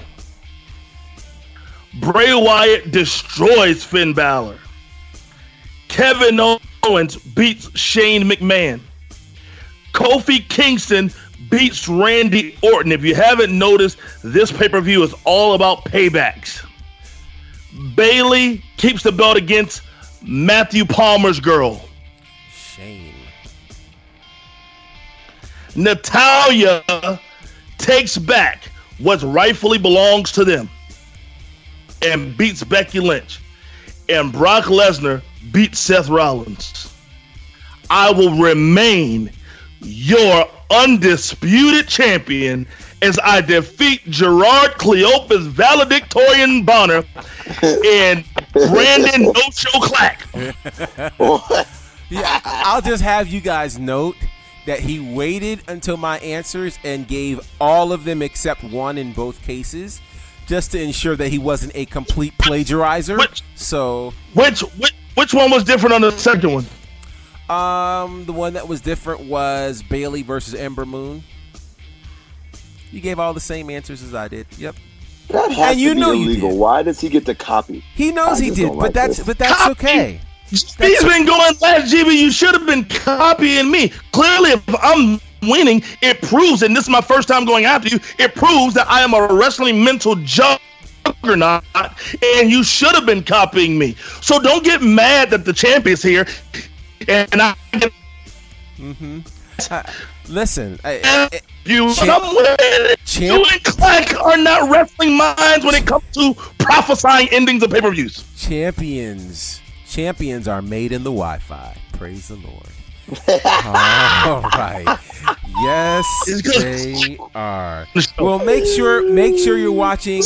Bray Wyatt destroys Finn Balor. Kevin Owens beats Shane McMahon. Kofi Kingston beats Randy Orton. If you haven't noticed, this pay per view is all about paybacks. Bayley keeps the belt against Matthew Palmer's girl. Shame. Natalya takes back what rightfully belongs to them and beats Becky Lynch. And Brock Lesnar beats Seth Rollins. I will remain your undisputed champion as I defeat Gerard Cleopas valedictorian Bonner and Brandon No Show Clack. yeah, I'll just have you guys note that he waited until my answers and gave all of them except one in both cases, just to ensure that he wasn't a complete plagiarizer. Which, so, Which, which which one was different on the second one? um, the one that was different was Bayley versus Ember Moon. You gave all the same answers as I did. Yep. That has And you to be know you illegal. Why does he get to copy? He knows I he did, but like that's this. but that's okay. He's been going last, GB. You should have been copying me. Clearly, if I'm winning, it proves, and this is my first time going after you, it proves that I am a wrestling mental juggernaut, and you should have been copying me. So don't get mad that the champ is here, and I get Mm-hmm. Uh, listen, I, I, you Champ- Champ- You and Clack are not wrestling minds when it comes to prophesying endings of pay-per-views. champions, champions are made in the Wi-Fi. Praise the Lord. All right. Yes, they are. Well, make sure make sure you're watching.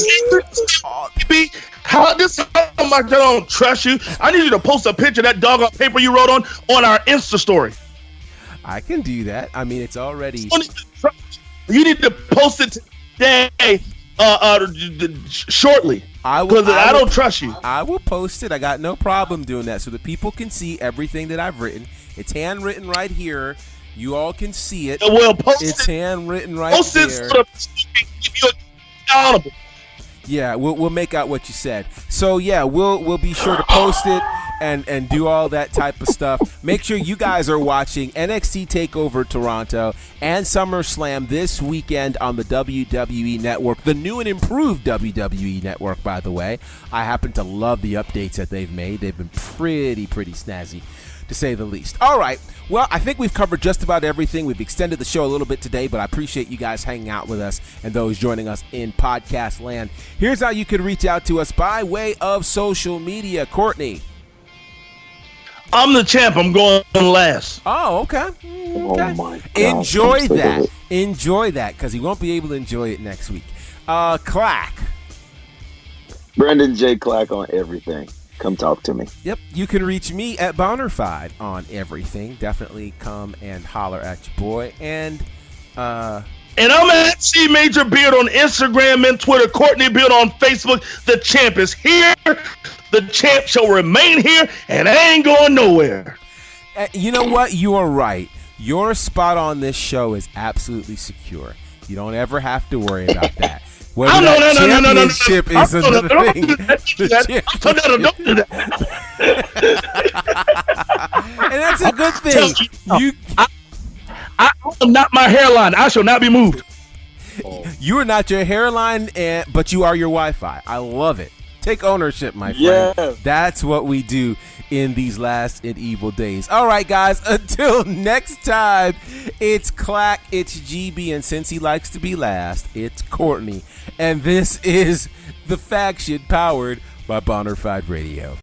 How this is how much I don't trust you. I need you to post a picture of that dog on paper you wrote on on our Insta story. I can do that. I mean, it's already. You need to post it today, uh, uh, shortly. I will. Because I, don't trust you. I will post it. I got no problem doing that, so the people can see everything that I've written. It's handwritten right here. You all can see it. Well, post it's it. handwritten right here. Post there. it so that people can keep you accountable. Yeah, we'll we'll make out what you said. So yeah, we'll we'll be sure to post it and and do all that type of stuff. Make sure you guys are watching NXT Takeover Toronto and SummerSlam this weekend on the WWE Network, the new and improved WWE Network, by the way. I happen to love the updates that they've made. They've been pretty pretty snazzy to say the least. All right. Well, I think we've covered just about everything. We've extended the show a little bit today, but I appreciate you guys hanging out with us and those joining us in podcast land. Here's how you can reach out to us by way of social media. Courtney. I'm the champ. I'm going last. Oh, okay. Oh my God. Enjoy I'm sick of that. Enjoy that because he won't be able to enjoy it next week. Uh, Clack. Brandon J. Clack on everything. Come talk to me. Yep, you can reach me at Bonnerfied on everything. Definitely come and holler at your boy. And uh And I'm at C Major Beard on Instagram and Twitter. Courtney Beard on Facebook. The champ is here. The champ shall remain here, and I ain't going nowhere. Uh, you know what? You are right. Your spot on this show is absolutely secure. You don't ever have to worry about that. Whether Oh, no, that no, no, no, no, no, no. is no, no, another don't thing. do that. Don't do that. Don't do that. and that's a good thing. You, I, I am not my hairline. I shall not be moved. you are not your hairline, and but you are your Wi-Fi. I love it. Take ownership, my friend. That's what we do in these last and evil days. All right, guys. Until next time, it's Clack, it's GB, and since he likes to be last, it's Courtney, and this is the faction powered by Bonafide Radio.